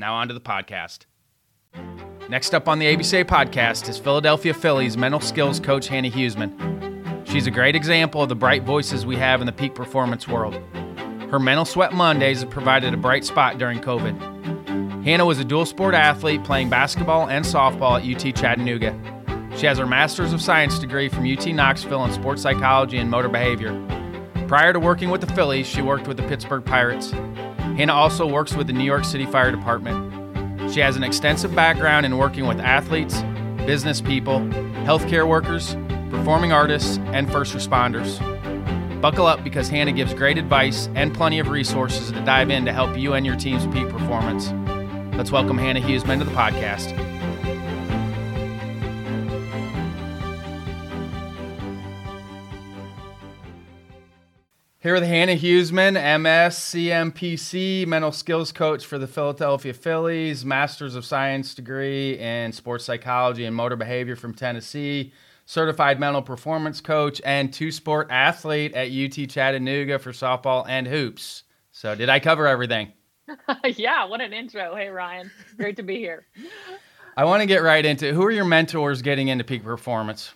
Now, on to the podcast. Next up on the ABCA podcast is Philadelphia Phillies mental skills coach Hannah Huesman. She's a great example of the bright voices we have in the peak performance world. Her Mental Sweat Mondays have provided a bright spot during COVID. Hannah was a dual sport athlete playing basketball and softball at UT Chattanooga. She has her Master's of Science degree from UT Knoxville in sports psychology and motor behavior. Prior to working with the Phillies, she worked with the Pittsburgh Pirates. Hannah also works with the New York City Fire Department. She has an extensive background in working with athletes, business people, healthcare workers, performing artists, and first responders. Buckle up because Hannah gives great advice and plenty of resources to dive in to help you and your team's peak performance. Let's welcome Hannah Huesman to the podcast. Here with Hannah Huesman, MS, CMPC, mental skills coach for the Philadelphia Phillies, Master's of Science degree in sports psychology and motor behavior from Tennessee, certified mental performance coach, and two sport athlete at UT Chattanooga for softball and hoops. So, did I cover everything? yeah, what an intro. Hey, Ryan. Great to be here. I want to get right into it. Who are your mentors getting into peak performance?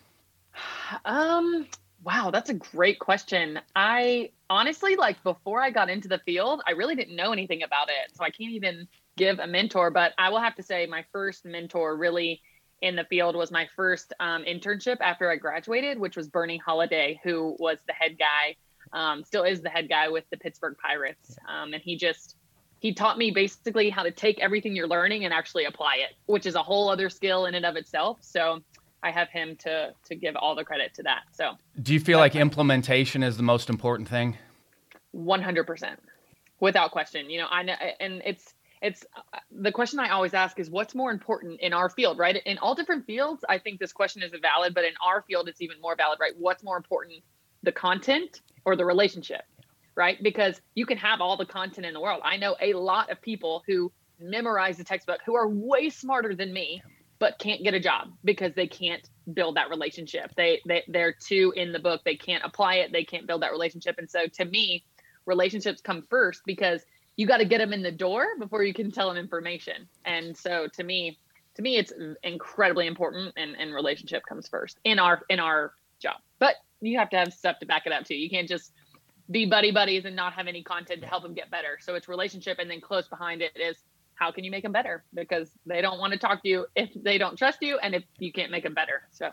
Um, Wow, that's a great question. I honestly, like before I got into the field, I really didn't know anything about it. So I can't even give a mentor, but I will have to say my first mentor really in the field was my first um, internship after I graduated, which was Bernie Holliday, who was the head guy, um, still is the head guy with the Pittsburgh Pirates. Um, and he just, he taught me basically how to take everything you're learning and actually apply it, which is a whole other skill in and of itself. So I have him to to give all the credit to that. So, do you feel like implementation is the most important thing? One hundred percent, without question. You know, I know, and it's it's the question I always ask is what's more important in our field, right? In all different fields, I think this question is valid, but in our field, it's even more valid, right? What's more important, the content or the relationship, right? Because you can have all the content in the world. I know a lot of people who memorize the textbook who are way smarter than me but can't get a job because they can't build that relationship. They, they they're too in the book. They can't apply it. They can't build that relationship. And so to me, relationships come first because you got to get them in the door before you can tell them information. And so to me, to me, it's incredibly important, and, and relationship comes first in our in our job. But you have to have stuff to back it up too. You can't just be buddy buddies and not have any content to help them get better. So it's relationship, and then close behind it is how can you make them better? Because they don't want to talk to you if they don't trust you and if you can't make them better. So.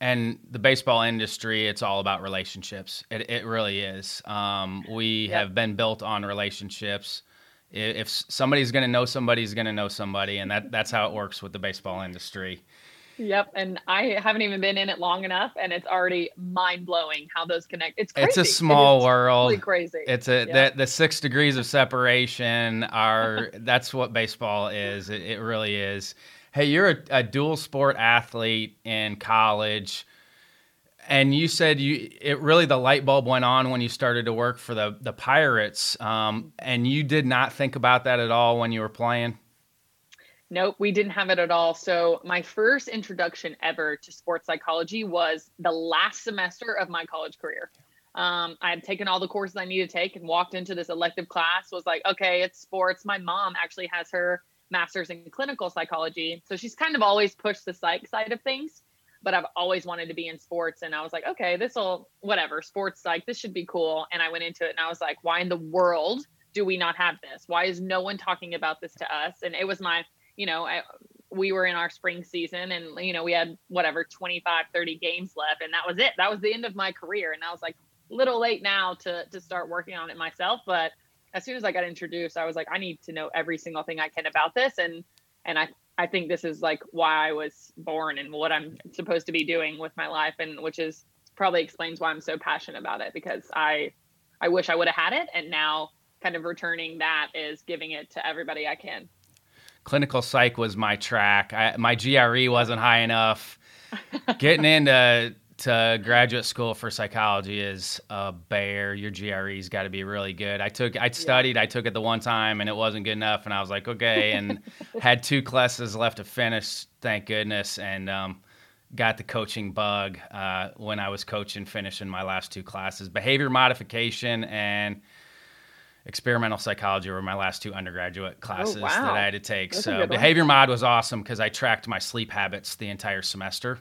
And the baseball industry, it's all about relationships. It, it really is. Um, we yep. have been built on relationships. If somebody's going to know somebody's going to know somebody, and that, that's how it works with the baseball industry. Yep, and I haven't even been in it long enough, and it's already mind blowing how those connect. It's crazy. It's a small it's world. Totally crazy. It's a the, the six degrees of separation are that's what baseball is. It, it really is. Hey, you're a, a, dual sport athlete in college, and you said you it really the light bulb went on when you started to work for the the Pirates, um, and you did not think about that at all when you were playing. Nope, we didn't have it at all. So, my first introduction ever to sports psychology was the last semester of my college career. Um, I had taken all the courses I needed to take and walked into this elective class. Was like, okay, it's sports. My mom actually has her master's in clinical psychology, so she's kind of always pushed the psych side of things. But I've always wanted to be in sports, and I was like, okay, this will whatever sports psych. This should be cool. And I went into it, and I was like, why in the world do we not have this? Why is no one talking about this to us? And it was my, you know, I, we were in our spring season and you know we had whatever 25 30 games left and that was it that was the end of my career and i was like a little late now to to start working on it myself, but as soon as I got introduced, I was like, I need to know every single thing I can about this, and and I I think this is like why I was born and what I'm supposed to be doing with my life, and which is probably explains why I'm so passionate about it because I I wish I would have had it, and now kind of returning that is giving it to everybody I can. Clinical psych was my track. I, my GRE wasn't high enough. Getting into to graduate school for psychology is a bear. Your GRE's got to be really good. I took, I studied, I took it the one time and it wasn't good enough, and I was like, okay, and had two classes left to finish, thank goodness, and um, got the coaching bug uh, when I was coaching, finishing my last two classes. Behavior modification and experimental psychology were my last two undergraduate oh, classes oh, wow. that I had to take. That's so behavior mod was awesome because I tracked my sleep habits the entire semester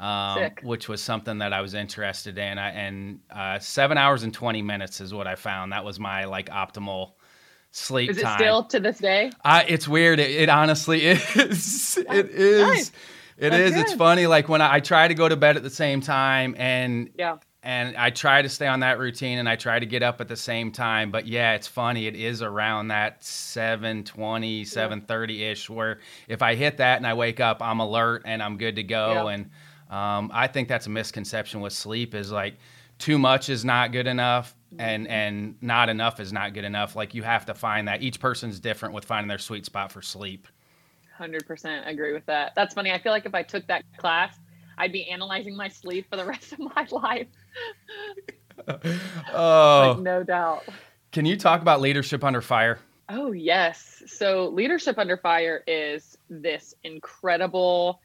um, which was something that I was interested in. I, and uh, seven hours and 20 minutes is what I found. That was my like optimal sleep is it time. still to this day? Uh, it's weird. It, it honestly is. It is. Nice. It That's is. Good. It's funny. Like when I, I, try to go to bed at the same time and yeah. And I try to stay on that routine and I try to get up at the same time. But yeah, it's funny. It is around that 720, 730 ish where if I hit that and I wake up, I'm alert and I'm good to go. Yeah. And um, I think that's a misconception with sleep is like too much is not good enough and mm-hmm. and not enough is not good enough. Like you have to find that each person's different with finding their sweet spot for sleep. 100% agree with that. That's funny. I feel like if I took that class, I'd be analyzing my sleep for the rest of my life. oh, like, no doubt. Can you talk about leadership under fire? Oh, yes. So, leadership under fire is this incredible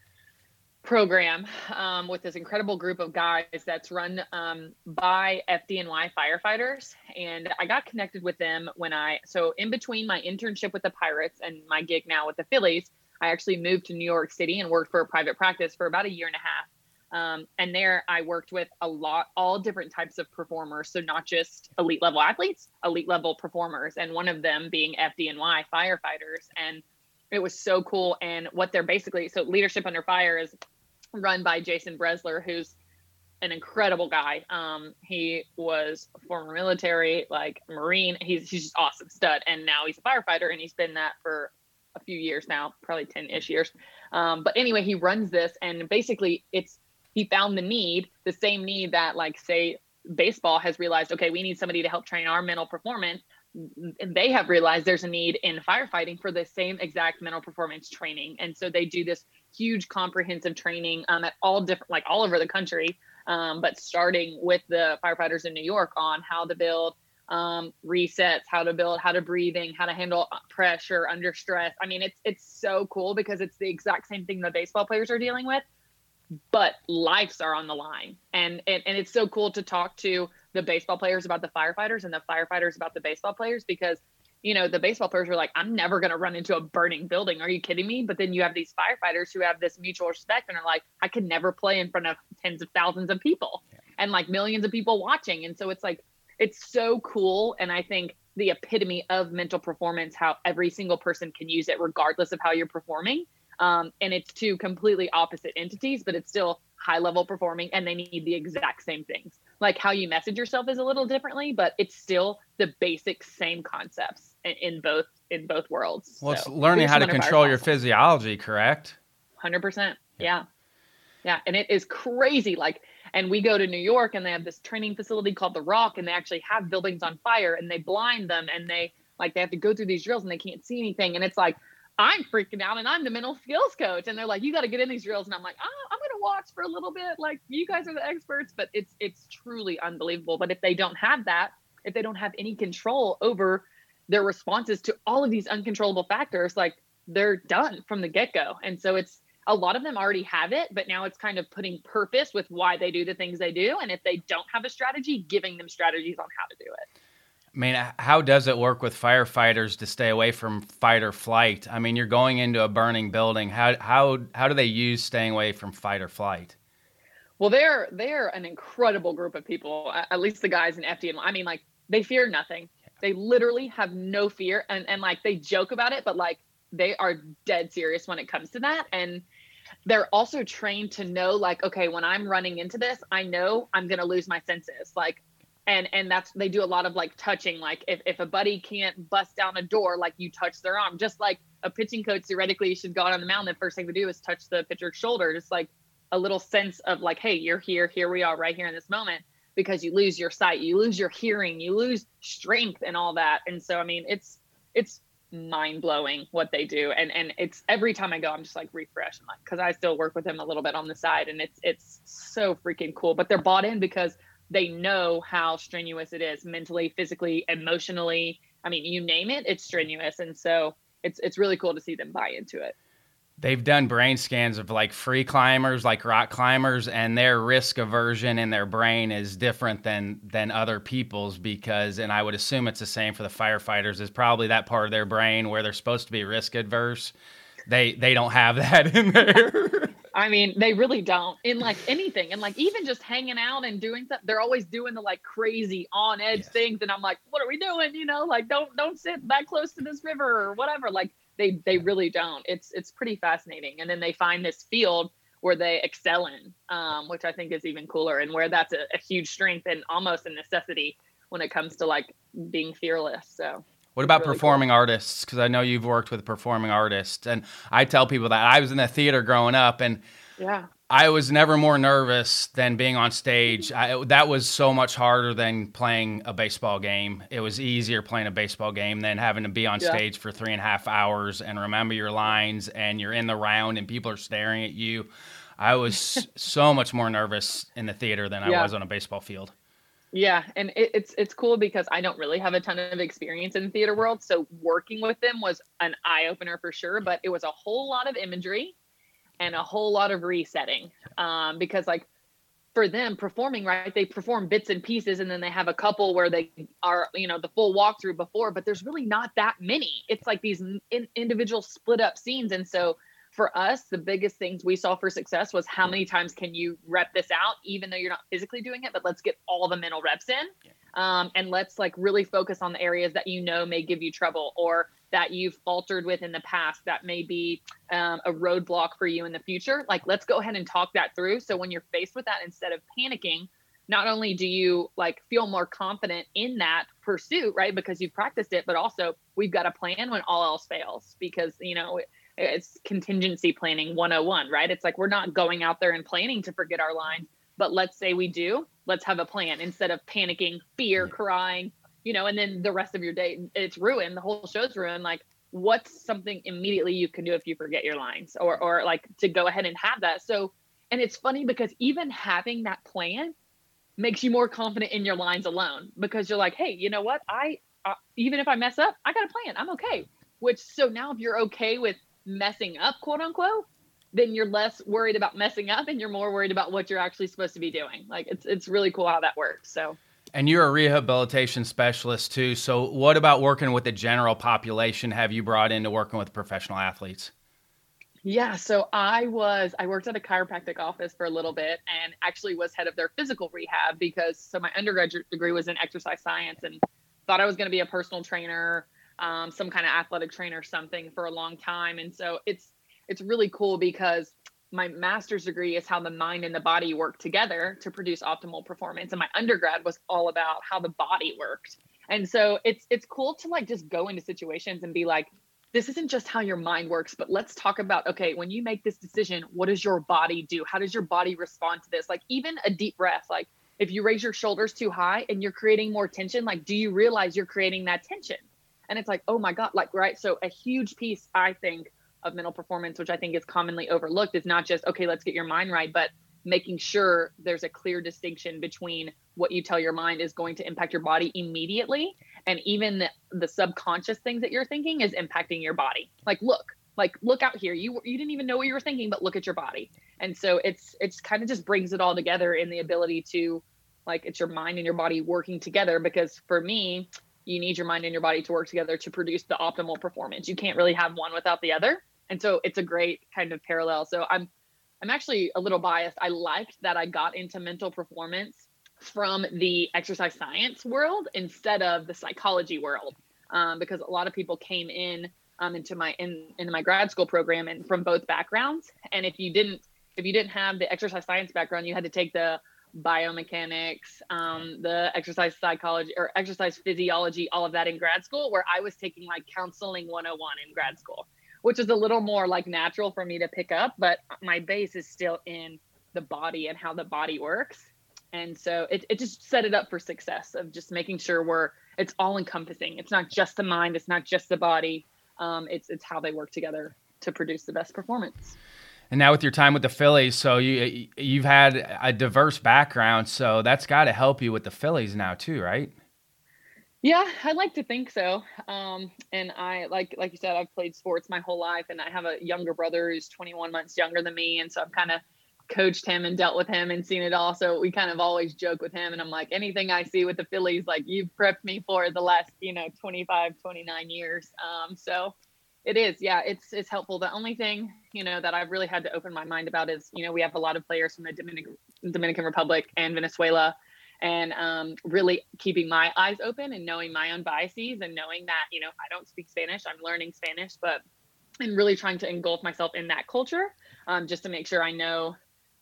program um, with this incredible group of guys that's run um, by FDNY firefighters. And I got connected with them when I, so in between my internship with the Pirates and my gig now with the Phillies, I actually moved to New York City and worked for a private practice for about a year and a half. Um, and there I worked with a lot, all different types of performers. So not just elite level athletes, elite level performers. And one of them being FDNY firefighters. And it was so cool. And what they're basically, so leadership under fire is run by Jason Brezler, who's an incredible guy. Um, he was former military, like Marine. He's he's just awesome stud, and now he's a firefighter, and he's been that for a few years now, probably ten ish years. Um, but anyway, he runs this, and basically, it's he found the need, the same need that like say baseball has realized. Okay, we need somebody to help train our mental performance. They have realized there's a need in firefighting for the same exact mental performance training, and so they do this huge comprehensive training um, at all different, like all over the country. Um, but starting with the firefighters in New York on how to build um, resets, how to build, how to breathing, how to handle pressure under stress. I mean, it's it's so cool because it's the exact same thing the baseball players are dealing with, but lives are on the line, and and, and it's so cool to talk to the baseball players about the firefighters and the firefighters about the baseball players because you know, the baseball players are like, I'm never going to run into a burning building. Are you kidding me? But then you have these firefighters who have this mutual respect and are like, I could never play in front of tens of thousands of people yeah. and like millions of people watching. And so it's like, it's so cool. And I think the epitome of mental performance, how every single person can use it regardless of how you're performing. Um, and it's two completely opposite entities, but it's still high level performing and they need the exact same things. Like how you message yourself is a little differently, but it's still the basic same concepts in, in both in both worlds. Well, so, it's learning how to control your physiology, correct? Hundred percent. Yeah. Yeah. And it is crazy. Like, and we go to New York and they have this training facility called the Rock, and they actually have buildings on fire and they blind them and they like they have to go through these drills and they can't see anything. And it's like I'm freaking out and I'm the mental skills coach. And they're like, you got to get in these drills. And I'm like, oh, I'm going to watch for a little bit. Like you guys are the experts, but it's, it's truly unbelievable. But if they don't have that, if they don't have any control over their responses to all of these uncontrollable factors, like they're done from the get-go and so it's a lot of them already have it but now it's kind of putting purpose with why they do the things they do and if they don't have a strategy giving them strategies on how to do it I mean, how does it work with firefighters to stay away from fight or flight? I mean, you're going into a burning building. How how how do they use staying away from fight or flight? Well, they're they're an incredible group of people. At least the guys in FD. I mean, like they fear nothing. They literally have no fear, and and like they joke about it, but like they are dead serious when it comes to that. And they're also trained to know, like, okay, when I'm running into this, I know I'm gonna lose my senses. Like and and that's they do a lot of like touching like if, if a buddy can't bust down a door like you touch their arm just like a pitching coach theoretically should go out on the mound the first thing to do is touch the pitcher's shoulder just like a little sense of like hey you're here here we are right here in this moment because you lose your sight you lose your hearing you lose strength and all that and so i mean it's it's mind blowing what they do and and it's every time i go i'm just like refresh like because i still work with them a little bit on the side and it's it's so freaking cool but they're bought in because they know how strenuous it is mentally, physically, emotionally. I mean, you name it, it's strenuous. And so it's it's really cool to see them buy into it. They've done brain scans of like free climbers, like rock climbers, and their risk aversion in their brain is different than than other people's because, and I would assume it's the same for the firefighters. Is probably that part of their brain where they're supposed to be risk adverse. They they don't have that in there. I mean, they really don't in like anything. And like even just hanging out and doing stuff, they're always doing the like crazy on edge yes. things. And I'm like, what are we doing? You know, like don't don't sit that close to this river or whatever. Like they they really don't. It's it's pretty fascinating. And then they find this field where they excel in, um, which I think is even cooler and where that's a, a huge strength and almost a necessity when it comes to like being fearless. So what about really performing cool. artists? Because I know you've worked with performing artists, and I tell people that I was in the theater growing up, and yeah, I was never more nervous than being on stage. I, that was so much harder than playing a baseball game. It was easier playing a baseball game than having to be on yeah. stage for three and a half hours and remember your lines, and you're in the round and people are staring at you. I was so much more nervous in the theater than yeah. I was on a baseball field. Yeah, and it, it's it's cool because I don't really have a ton of experience in the theater world, so working with them was an eye opener for sure. But it was a whole lot of imagery and a whole lot of resetting, um, because like for them performing right, they perform bits and pieces, and then they have a couple where they are you know the full walkthrough before, but there's really not that many. It's like these in, individual split up scenes, and so for us, the biggest things we saw for success was how many times can you rep this out, even though you're not physically doing it, but let's get all the mental reps in. Um, and let's like really focus on the areas that you know may give you trouble or that you've faltered with in the past that may be um, a roadblock for you in the future. Like, let's go ahead and talk that through. So when you're faced with that, instead of panicking, not only do you like feel more confident in that pursuit, right? Because you've practiced it, but also we've got a plan when all else fails because, you know, it's contingency planning 101 right it's like we're not going out there and planning to forget our lines but let's say we do let's have a plan instead of panicking fear crying you know and then the rest of your day it's ruined the whole show's ruined like what's something immediately you can do if you forget your lines or or like to go ahead and have that so and it's funny because even having that plan makes you more confident in your lines alone because you're like hey you know what i uh, even if i mess up i got a plan i'm okay which so now if you're okay with messing up, quote unquote, then you're less worried about messing up and you're more worried about what you're actually supposed to be doing. Like it's it's really cool how that works. So and you're a rehabilitation specialist too. So what about working with the general population have you brought into working with professional athletes? Yeah, so I was I worked at a chiropractic office for a little bit and actually was head of their physical rehab because so my undergraduate degree was in exercise science and thought I was going to be a personal trainer um, some kind of athletic trainer something for a long time and so it's it's really cool because my master's degree is how the mind and the body work together to produce optimal performance. And my undergrad was all about how the body worked. And so it's it's cool to like just go into situations and be like this isn't just how your mind works but let's talk about okay when you make this decision what does your body do? How does your body respond to this? Like even a deep breath like if you raise your shoulders too high and you're creating more tension like do you realize you're creating that tension? And it's like oh my god like right? So a huge piece i think of mental performance which i think is commonly overlooked is not just okay let's get your mind right but making sure there's a clear distinction between what you tell your mind is going to impact your body immediately and even the, the subconscious things that you're thinking is impacting your body. Like look like look out here. You you didn't even know what you were thinking but look at your body. And so it's it's kind of just brings it all together in the ability to like it's your mind and your body working together because for me you need your mind and your body to work together to produce the optimal performance. You can't really have one without the other and so it's a great kind of parallel. So i'm i'm actually a little biased. I liked that i got into mental performance from the exercise science world instead of the psychology world um, because a lot of people came in um, into my in into my grad school program and from both backgrounds. And if you didn't if you didn't have the exercise science background, you had to take the biomechanics, um, the exercise psychology or exercise physiology, all of that in grad school, where I was taking like counseling 101 in grad school, which is a little more like natural for me to pick up, but my base is still in the body and how the body works. And so it, it just set it up for success of just making sure we're it's all encompassing. It's not just the mind, it's not just the body um, it's it's how they work together to produce the best performance. And now with your time with the Phillies, so you you've had a diverse background, so that's got to help you with the Phillies now too, right? Yeah, I like to think so. Um, and I like like you said, I've played sports my whole life, and I have a younger brother who's 21 months younger than me, and so I've kind of coached him and dealt with him and seen it all. So we kind of always joke with him, and I'm like, anything I see with the Phillies, like you've prepped me for the last, you know, 25, 29 years. Um, so it is, yeah, it's it's helpful. The only thing, you know, that I've really had to open my mind about is, you know, we have a lot of players from the Dominican Dominican Republic and Venezuela and um, really keeping my eyes open and knowing my own biases and knowing that you know i don't speak spanish i'm learning spanish but and really trying to engulf myself in that culture um, just to make sure i know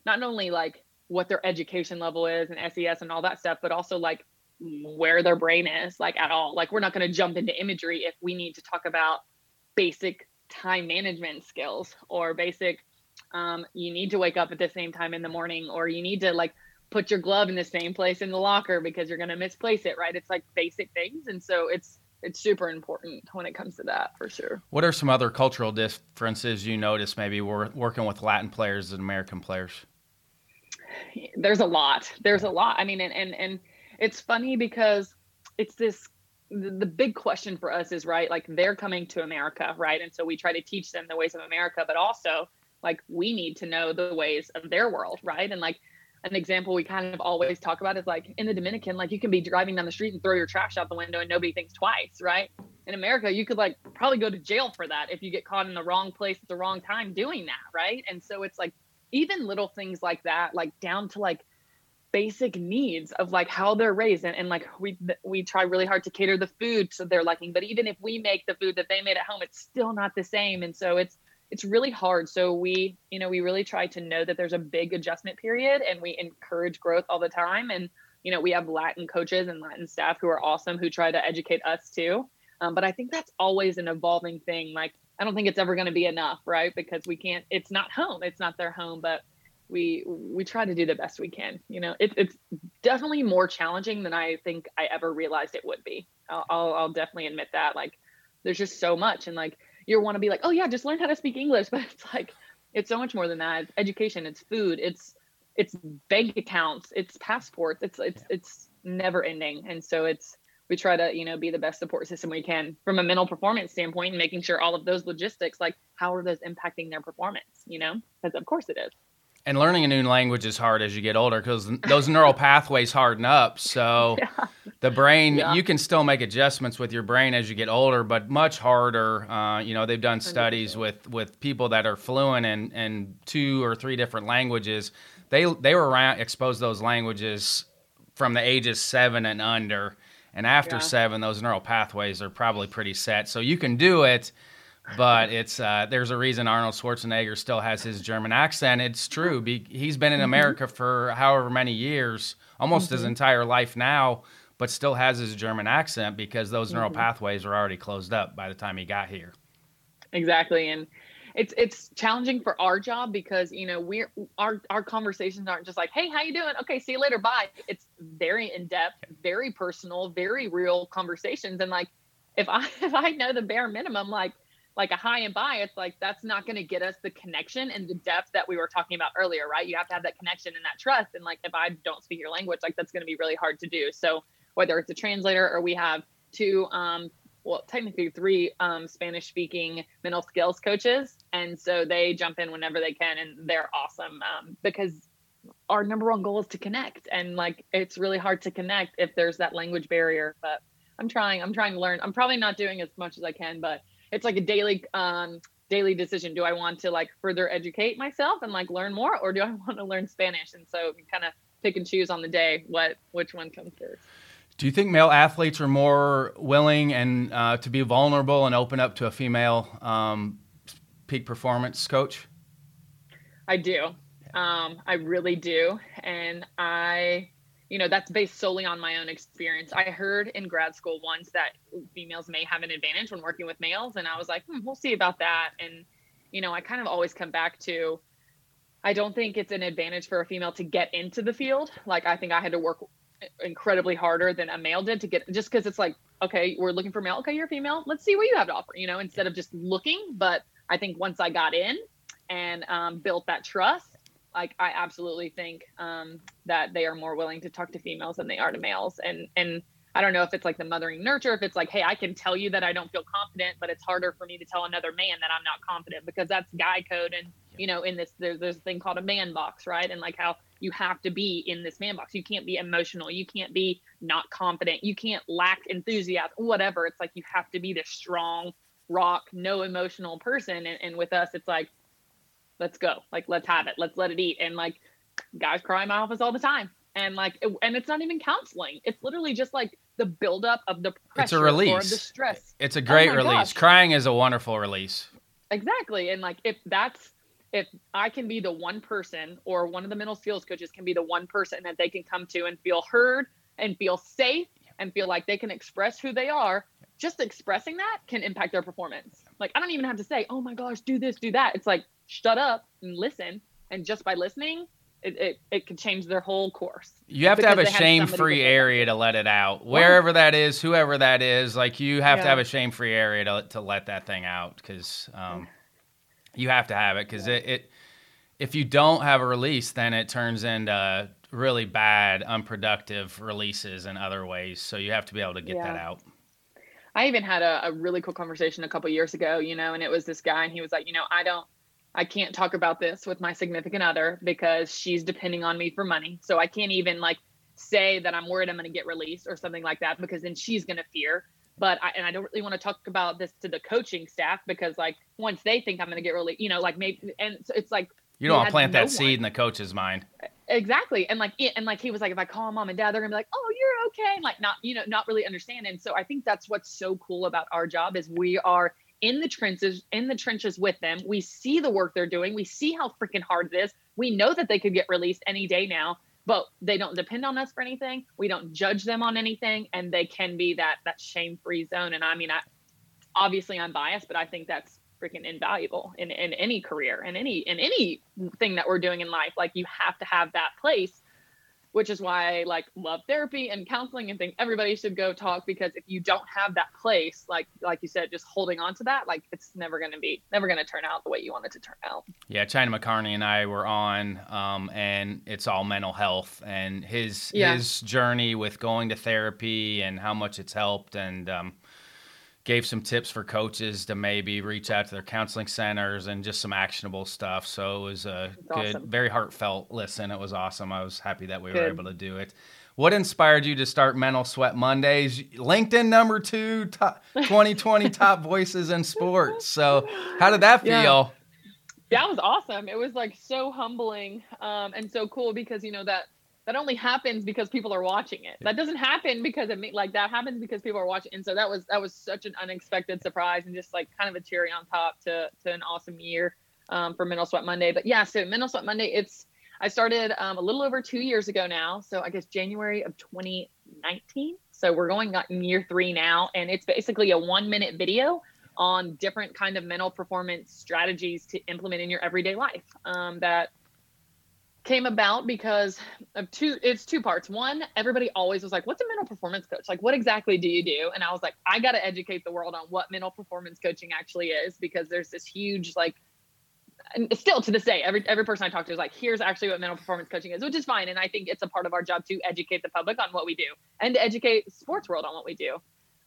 not only like what their education level is and ses and all that stuff but also like where their brain is like at all. Like we're not going to jump into imagery if we need to talk about basic time management skills or basic um, you need to wake up at the same time in the morning or you need to like put your glove in the same place in the locker because you're going to misplace it right? It's like basic things and so it's it's super important when it comes to that for sure. What are some other cultural differences you notice maybe we're working with latin players and american players? There's a lot. There's a lot. I mean and and, and it's funny because it's this the big question for us is right like they're coming to america right? And so we try to teach them the ways of america but also like we need to know the ways of their world right? And like an example we kind of always talk about is like in the Dominican, like you can be driving down the street and throw your trash out the window and nobody thinks twice, right? In America, you could like probably go to jail for that if you get caught in the wrong place at the wrong time doing that, right? And so it's like even little things like that, like down to like basic needs of like how they're raised and, and like we we try really hard to cater the food so they're liking but even if we make the food that they made at home it's still not the same and so it's it's really hard. So we, you know, we really try to know that there's a big adjustment period and we encourage growth all the time. And, you know, we have Latin coaches and Latin staff who are awesome who try to educate us too. Um, but I think that's always an evolving thing. Like, I don't think it's ever going to be enough, right? Because we can't, it's not home, it's not their home, but we, we try to do the best we can. You know, it, it's definitely more challenging than I think I ever realized it would be. I'll, I'll, I'll definitely admit that. Like, there's just so much. And like, you want to be like, oh yeah, just learn how to speak English, but it's like it's so much more than that. It's education, it's food, it's it's bank accounts, it's passports, it's it's it's never ending, and so it's we try to you know be the best support system we can from a mental performance standpoint, and making sure all of those logistics, like how are those impacting their performance, you know? Because of course it is and learning a new language is hard as you get older because those neural pathways harden up. So yeah. the brain, yeah. you can still make adjustments with your brain as you get older, but much harder. Uh, you know, they've done studies with with people that are fluent in in two or three different languages. They they were around exposed those languages from the ages seven and under, and after yeah. seven, those neural pathways are probably pretty set. So you can do it but it's uh, there's a reason Arnold Schwarzenegger still has his German accent. It's true. Be, he's been in mm-hmm. America for however many years, almost mm-hmm. his entire life now, but still has his German accent because those mm-hmm. neural pathways were already closed up by the time he got here. Exactly, and it's it's challenging for our job because you know we're our our conversations aren't just like hey how you doing okay see you later bye it's very in depth very personal very real conversations and like if i if i know the bare minimum like like a high and by, it's like that's not going to get us the connection and the depth that we were talking about earlier, right? You have to have that connection and that trust. And like if I don't speak your language, like that's going to be really hard to do. So whether it's a translator or we have two um, well, technically three um, Spanish speaking mental skills coaches. And so they jump in whenever they can and they're awesome um, because our number one goal is to connect. And like, it's really hard to connect if there's that language barrier, but I'm trying, I'm trying to learn. I'm probably not doing as much as I can, but it's like a daily, um, daily decision. Do I want to like further educate myself and like learn more, or do I want to learn Spanish? And so kind of pick and choose on the day what, which one comes first. Do you think male athletes are more willing and uh, to be vulnerable and open up to a female um, peak performance coach? I do. Um, I really do, and I, you know, that's based solely on my own experience. I heard in grad school once that females may have an advantage when working with males, and I was like, hmm, we'll see about that. And you know, I kind of always come back to, I don't think it's an advantage for a female to get into the field. Like I think I had to work incredibly harder than a male did to get just because it's like okay we're looking for male okay you're female let's see what you have to offer you know instead of just looking but i think once i got in and um, built that trust like i absolutely think um, that they are more willing to talk to females than they are to males and and i don't know if it's like the mothering nurture if it's like hey i can tell you that i don't feel confident but it's harder for me to tell another man that i'm not confident because that's guy code and you know in this there's, there's a thing called a man box right and like how you have to be in this man box. You can't be emotional. You can't be not confident. You can't lack enthusiasm, whatever. It's like you have to be this strong, rock, no emotional person. And, and with us, it's like, let's go. Like, let's have it. Let's let it eat. And like, guys cry in my office all the time. And like, it, and it's not even counseling. It's literally just like the buildup of the pressure it's a release. or the stress. It's a great oh release. Gosh. Crying is a wonderful release. Exactly. And like, if that's, if I can be the one person or one of the mental skills coaches can be the one person that they can come to and feel heard and feel safe and feel like they can express who they are, just expressing that can impact their performance. Like I don't even have to say, "Oh my gosh, do this, do that." It's like shut up and listen, and just by listening, it it, it could change their whole course. You have to have a shame-free area to let it out. Wherever that is, whoever that is, like you have yeah. to have a shame-free area to to let that thing out because um, you have to have it because it, it if you don't have a release, then it turns into really bad, unproductive releases in other ways. So you have to be able to get yeah. that out. I even had a, a really cool conversation a couple years ago, you know, and it was this guy, and he was like, you know, I don't, I can't talk about this with my significant other because she's depending on me for money. So I can't even like say that I'm worried I'm going to get released or something like that because then she's going to fear but I, and I don't really want to talk about this to the coaching staff because like once they think I'm going to get really, you know, like maybe, and so it's like, you don't want to plant that seed in the coach's mind. Exactly. And like, and like he was like, if I call mom and dad, they're gonna be like, oh, you're okay. And like not, you know, not really understanding. So I think that's what's so cool about our job is we are in the trenches, in the trenches with them. We see the work they're doing. We see how freaking hard it is. We know that they could get released any day now but they don't depend on us for anything. We don't judge them on anything, and they can be that that shame free zone. And I mean, I obviously I'm biased, but I think that's freaking invaluable in, in any career in any in anything that we're doing in life. Like you have to have that place which is why I like love therapy and counseling and think everybody should go talk because if you don't have that place, like like you said, just holding on to that, like it's never gonna be never gonna turn out the way you want it to turn out. Yeah, China McCarney and I were on, um, and it's all mental health and his yeah. his journey with going to therapy and how much it's helped and um, gave some tips for coaches to maybe reach out to their counseling centers and just some actionable stuff. So it was a That's good, awesome. very heartfelt listen. It was awesome. I was happy that we good. were able to do it. What inspired you to start Mental Sweat Mondays? LinkedIn number two, top, 2020 top voices in sports. So, how did that feel? Yeah. That was awesome. It was like so humbling um, and so cool because you know that that only happens because people are watching it. That doesn't happen because it like that happens because people are watching. And so that was that was such an unexpected surprise and just like kind of a cherry on top to to an awesome year um, for Mental Sweat Monday. But yeah, so Mental Sweat Monday, it's I started um, a little over two years ago now. So I guess January of 2019. So we're going in year three now, and it's basically a one minute video on different kind of mental performance strategies to implement in your everyday life um, that came about because of two it's two parts. One everybody always was like what's a mental performance coach? Like what exactly do you do? And i was like i got to educate the world on what mental performance coaching actually is because there's this huge like and still to this day every every person i talk to is like here's actually what mental performance coaching is which is fine. And i think it's a part of our job to educate the public on what we do and to educate sports world on what we do.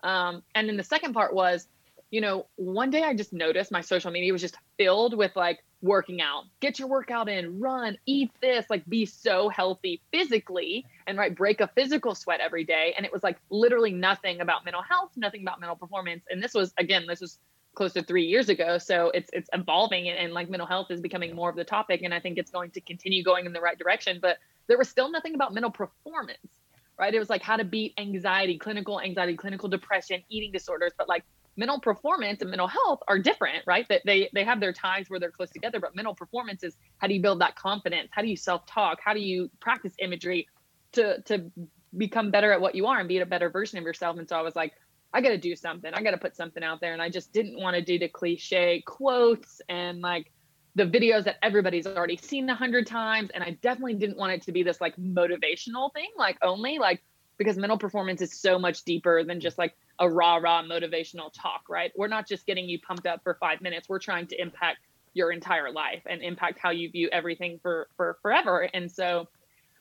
Um, and then the second part was, you know, one day I just noticed my social media was just filled with like working out, get your workout in, run, eat this, like be so healthy physically and right, break a physical sweat every day. And it was like literally nothing about mental health, nothing about mental performance. And this was, again, this was close to three years ago. So it's it's evolving and, and, like mental health is becoming more of the topic. And I think it's going to continue going in the right direction. But there was still nothing about mental performance, right? It was like how to beat anxiety, clinical anxiety, clinical depression, eating disorders. But like mental performance and mental health are different, right? That they they have their ties where they're close together. But mental performance is how do you build that confidence? How do you self-talk? How do you practice imagery to to become better at what you are and be a better version of yourself? And so I was like, I got to do something. I got to put something out there. And I just didn't want to do the cliche quotes and like the videos that everybody's already seen a hundred times. And I definitely didn't want it to be this like motivational thing, like only like because mental performance is so much deeper than just like a rah rah motivational talk, right? We're not just getting you pumped up for five minutes. We're trying to impact your entire life and impact how you view everything for for forever. And so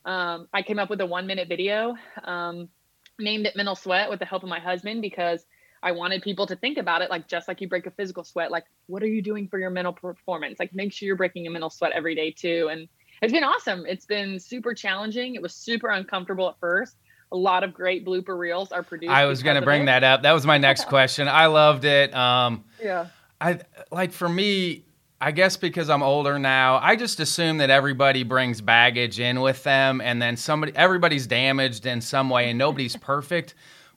um, I came up with a one minute video. Um, named it mental sweat with the help of my husband because I wanted people to think about it like just like you break a physical sweat, like what are you doing for your mental performance? Like make sure you're breaking a mental sweat every day too. And it's been awesome. It's been super challenging. It was super uncomfortable at first. A lot of great blooper reels are produced. I was going to bring that up. That was my next question. I loved it. Um, yeah. I like for me, I guess because I'm older now, I just assume that everybody brings baggage in with them, and then somebody, everybody's damaged in some way, and nobody's perfect.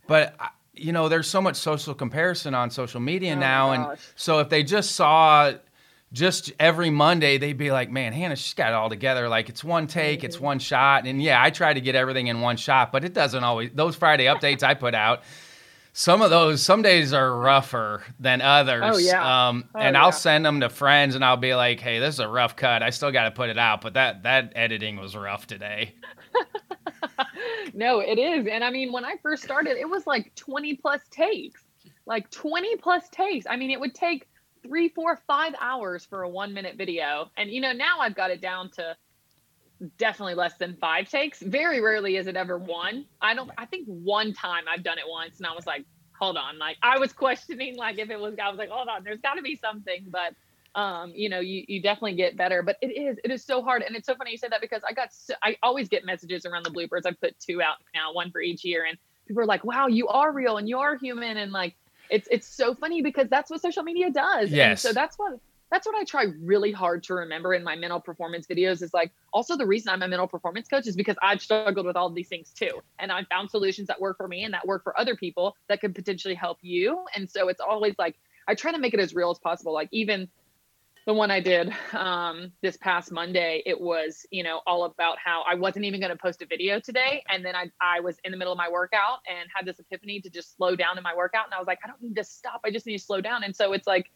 But you know, there's so much social comparison on social media oh now, and so if they just saw just every Monday, they'd be like, "Man, Hannah, she's got it all together. Like it's one take, mm-hmm. it's one shot." And yeah, I try to get everything in one shot, but it doesn't always. Those Friday updates I put out some of those some days are rougher than others. Oh yeah. Um, oh, and I'll send them to friends, and I'll be like, "Hey, this is a rough cut. I still got to put it out, but that that editing was rough today." no, it is, and I mean, when I first started, it was like twenty plus takes, like twenty plus takes. I mean, it would take three, four, five hours for a one minute video, and you know, now I've got it down to definitely less than five takes. Very rarely is it ever one. I don't. I think one time I've done it once, and I was like, hold on, like I was questioning, like if it was. I was like, hold on, there's got to be something, but um, you know, you you definitely get better. But it is it is so hard, and it's so funny you said that because I got so, I always get messages around the bloopers. I've put two out now, one for each year, and people are like, wow, you are real and you are human, and like it's it's so funny because that's what social media does. Yes. And so that's what that's what I try really hard to remember in my mental performance videos is like also the reason I'm a mental performance coach is because I've struggled with all these things too. And I've found solutions that work for me and that work for other people that could potentially help you. And so it's always like I try to make it as real as possible. Like even the one I did um, this past Monday, it was, you know, all about how I wasn't even going to post a video today. And then I, I was in the middle of my workout and had this epiphany to just slow down in my workout. And I was like, I don't need to stop. I just need to slow down. And so it's like,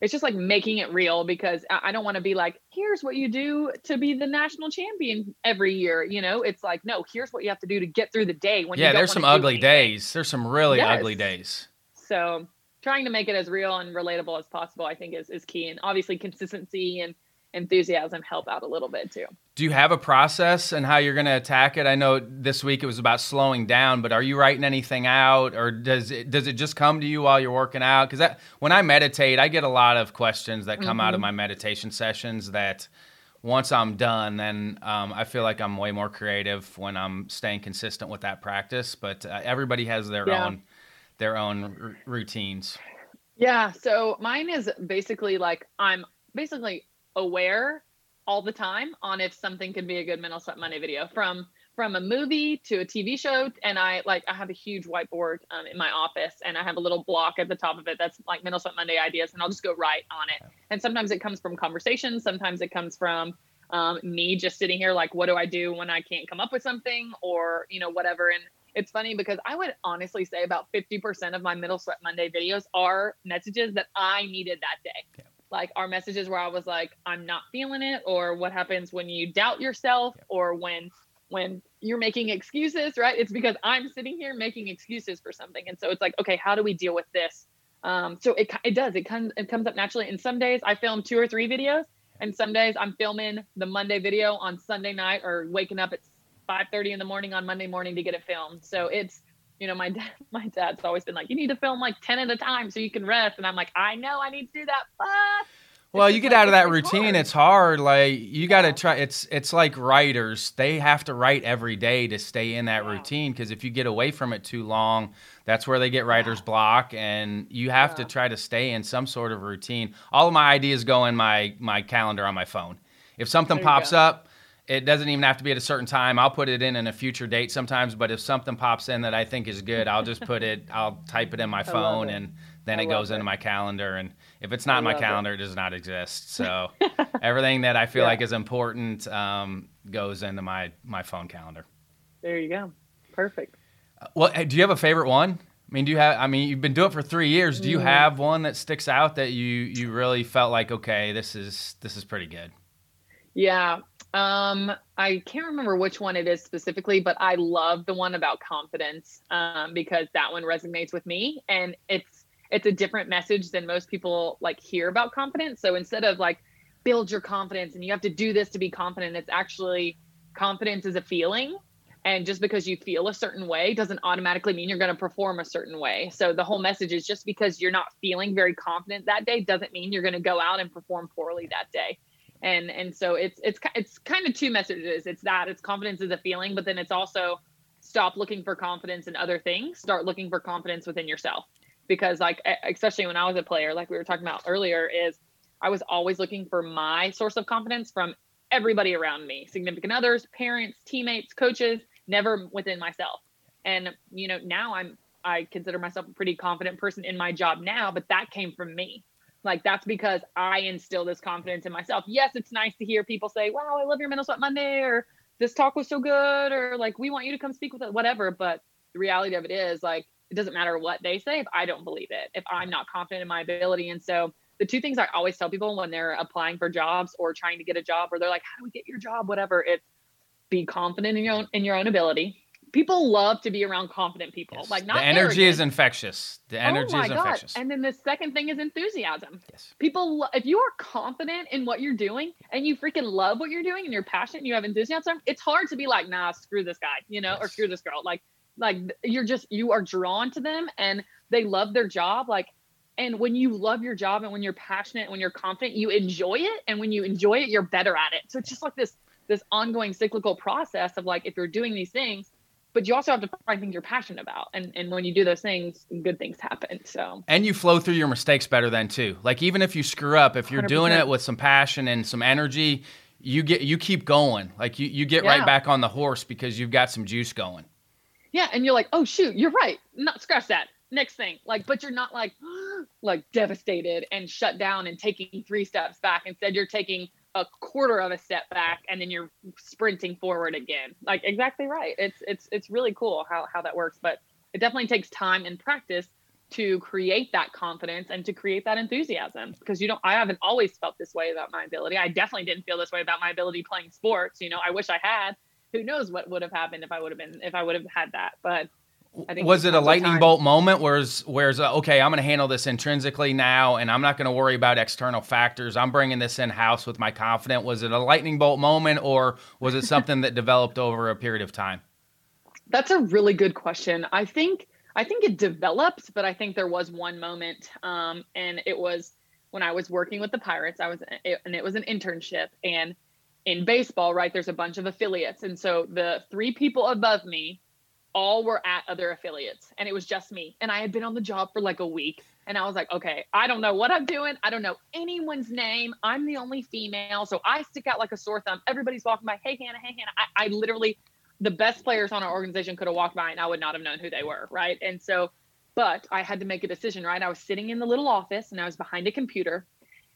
it's just like making it real because I don't want to be like, here's what you do to be the national champion every year. You know, it's like, no, here's what you have to do to get through the day. When yeah, there's some ugly days. There's some really yes. ugly days. So trying to make it as real and relatable as possible, I think is, is key. And obviously consistency and enthusiasm help out a little bit too. Do you have a process and how you're going to attack it? I know this week it was about slowing down, but are you writing anything out, or does it does it just come to you while you're working out? Because when I meditate, I get a lot of questions that come mm-hmm. out of mm-hmm. my meditation sessions. That once I'm done, then um, I feel like I'm way more creative when I'm staying consistent with that practice. But uh, everybody has their yeah. own their own r- routines. Yeah. So mine is basically like I'm basically aware all the time on if something could be a good mental sweat Monday video from from a movie to a TV show. And I like I have a huge whiteboard um, in my office, and I have a little block at the top of it that's like mental sweat Monday ideas, and I'll just go write on it. And sometimes it comes from conversations, sometimes it comes from um, me just sitting here like, what do I do when I can't come up with something, or you know whatever. And it's funny because I would honestly say about 50% of my Mental Sweat Monday videos are messages that I needed that day. Yeah like our messages where I was like, I'm not feeling it, or what happens when you doubt yourself, or when when you're making excuses, right? It's because I'm sitting here making excuses for something, and so it's like, okay, how do we deal with this? Um, so it it does it comes it comes up naturally. And some days I film two or three videos, and some days I'm filming the Monday video on Sunday night, or waking up at 5:30 in the morning on Monday morning to get it filmed. So it's you know, my dad, my dad's always been like, you need to film like 10 at a time so you can rest. And I'm like, I know I need to do that, well, you get like, out of that routine. Hard. It's hard. Like you got to try. It's it's like writers. They have to write every day to stay in that yeah. routine. Because if you get away from it too long, that's where they get writer's yeah. block. And you have yeah. to try to stay in some sort of routine. All of my ideas go in my my calendar on my phone. If something pops go. up, it doesn't even have to be at a certain time. I'll put it in in a future date sometimes. But if something pops in that I think is good, I'll just put it. I'll type it in my phone and then I it goes it. into my calendar. And if it's not in my calendar, it. it. does not exist. So everything that I feel yeah. like is important um, goes into my my phone calendar. There you go. Perfect. Uh, well, do you have a favorite one? I mean, do you have? I mean, you've been doing it for three years. Do you mm. have one that sticks out that you you really felt like okay, this is this is pretty good? Yeah, um, I can't remember which one it is specifically, but I love the one about confidence um, because that one resonates with me, and it's it's a different message than most people like hear about confidence. So instead of like build your confidence and you have to do this to be confident, it's actually confidence is a feeling. And just because you feel a certain way doesn't automatically mean you're going to perform a certain way. So the whole message is just because you're not feeling very confident that day doesn't mean you're going to go out and perform poorly that day. And and so it's it's it's kind of two messages. It's that it's confidence is a feeling, but then it's also stop looking for confidence in other things. Start looking for confidence within yourself because like especially when I was a player, like we were talking about earlier, is I was always looking for my source of confidence from everybody around me, significant others, parents, teammates, coaches, never within myself. And you know, now I'm I consider myself a pretty confident person in my job now, but that came from me. Like that's because I instill this confidence in myself. Yes, it's nice to hear people say, "Wow, I love your mental sweat Monday," or "This talk was so good," or like, "We want you to come speak with us," whatever. But the reality of it is, like, it doesn't matter what they say if I don't believe it, if I'm not confident in my ability. And so the two things I always tell people when they're applying for jobs or trying to get a job or they're like, how do we get your job? Whatever. It's be confident in your own in your own ability. People love to be around confident people. Yes. Like not the energy arrogant. is infectious. The oh energy oh my is God. infectious. And then the second thing is enthusiasm. Yes. People if you are confident in what you're doing and you freaking love what you're doing and you're passionate and you have enthusiasm, it's hard to be like, nah, screw this guy, you know, yes. or screw this girl. Like like you're just you are drawn to them and they love their job like and when you love your job and when you're passionate when you're confident you enjoy it and when you enjoy it you're better at it so it's just like this this ongoing cyclical process of like if you're doing these things but you also have to find things you're passionate about and and when you do those things good things happen so and you flow through your mistakes better then too like even if you screw up if you're 100%. doing it with some passion and some energy you get you keep going like you, you get yeah. right back on the horse because you've got some juice going yeah, and you're like, oh shoot, you're right. Not scratch that. Next thing, like, but you're not like, like devastated and shut down and taking three steps back. Instead, you're taking a quarter of a step back and then you're sprinting forward again. Like exactly right. It's it's it's really cool how how that works, but it definitely takes time and practice to create that confidence and to create that enthusiasm because you don't i haven't always felt this way about my ability i definitely didn't feel this way about my ability playing sports you know i wish i had who knows what would have happened if I would have been if I would have had that. But was it a lightning time. bolt moment? Where's where's uh, okay? I'm going to handle this intrinsically now, and I'm not going to worry about external factors. I'm bringing this in house with my confidence. Was it a lightning bolt moment, or was it something that developed over a period of time? That's a really good question. I think I think it developed, but I think there was one moment, um, and it was when I was working with the Pirates. I was, it, and it was an internship, and in baseball, right, there's a bunch of affiliates. And so the three people above me all were at other affiliates and it was just me. And I had been on the job for like a week and I was like, okay, I don't know what I'm doing. I don't know anyone's name. I'm the only female. So I stick out like a sore thumb. Everybody's walking by. Hey, Hannah. Hey, Hannah. I, I literally, the best players on our organization could have walked by and I would not have known who they were. Right. And so, but I had to make a decision, right? I was sitting in the little office and I was behind a computer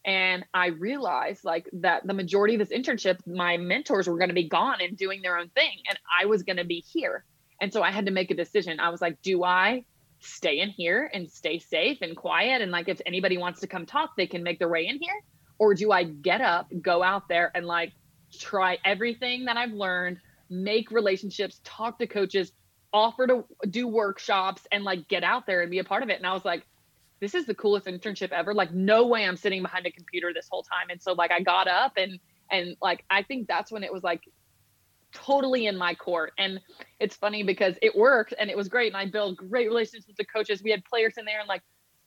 and i realized like that the majority of this internship my mentors were going to be gone and doing their own thing and i was going to be here and so i had to make a decision i was like do i stay in here and stay safe and quiet and like if anybody wants to come talk they can make their way in here or do i get up go out there and like try everything that i've learned make relationships talk to coaches offer to do workshops and like get out there and be a part of it and i was like this is the coolest internship ever. Like, no way I'm sitting behind a computer this whole time. And so like I got up and and like I think that's when it was like totally in my court. And it's funny because it worked and it was great. And I built great relationships with the coaches. We had players in there and like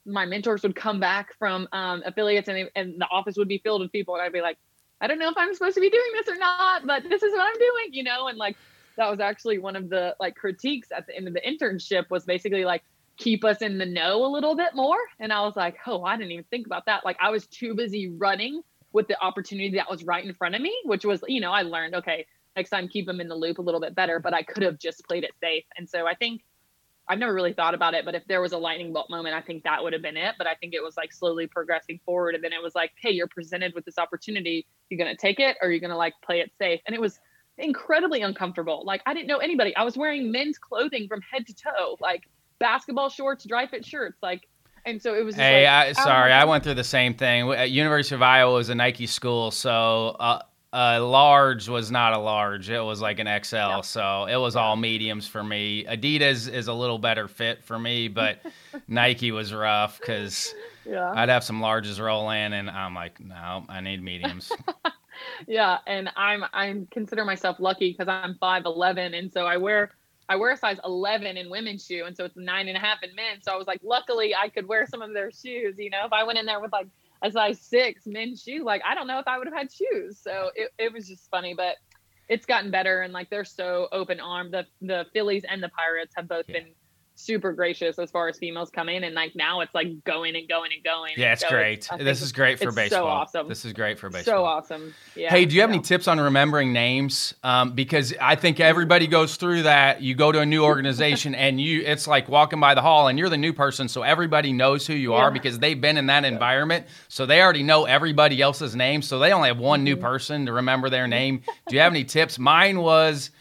my mentors would come back from um, affiliates and, they, and the office would be filled with people. And I'd be like, I don't know if I'm supposed to be doing this or not, but this is what I'm doing, you know? And like, that was actually one of the like critiques at the end of the internship was basically like, keep us in the know a little bit more. And I was like, oh, I didn't even think about that. Like I was too busy running with the opportunity that was right in front of me, which was, you know, I learned, okay, next time keep them in the loop a little bit better, but I could have just played it safe. And so I think I've never really thought about it, but if there was a lightning bolt moment, I think that would have been it. But I think it was like slowly progressing forward. And then it was like, hey, you're presented with this opportunity. You're going to take it or you're going to like play it safe. And it was incredibly uncomfortable. Like I didn't know anybody. I was wearing men's clothing from head to toe, like basketball shorts, dry fit shirts. Like, and so it was. hey, like, I, sorry, I went through the same thing. At University of Iowa is a Nike school, so uh, a large was not a large. It was like an XL. Yeah. So it was all mediums for me. Adidas is a little better fit for me, but Nike was rough because yeah. I'd have some larges roll in, and I'm like, no, I need mediums. yeah, and I'm I consider myself lucky because I'm five eleven, and so I wear I wear a size 11 in women's shoe, and so it's nine and a half in men. So I was like, luckily I could wear some of their shoes. You know, if I went in there with like a size six men's shoe, like I don't know if I would have had shoes. So it, it was just funny, but it's gotten better and like they're so open armed. The the Phillies and the Pirates have both yeah. been super gracious as far as females come in and like now it's like going and going and going. Yeah it's so great. it's, this is great for baseball so awesome. This is great for baseball. so awesome. Yeah hey do you have yeah. any tips on remembering names? Um, because i think everybody goes through that. You go to a new organization and you it's like walking by the hall and you're the new person so everybody knows who you yeah. are because they've been in that environment. So they already know everybody else's name so they only have one mm-hmm. new person to remember their name. Do you have any tips? Mine was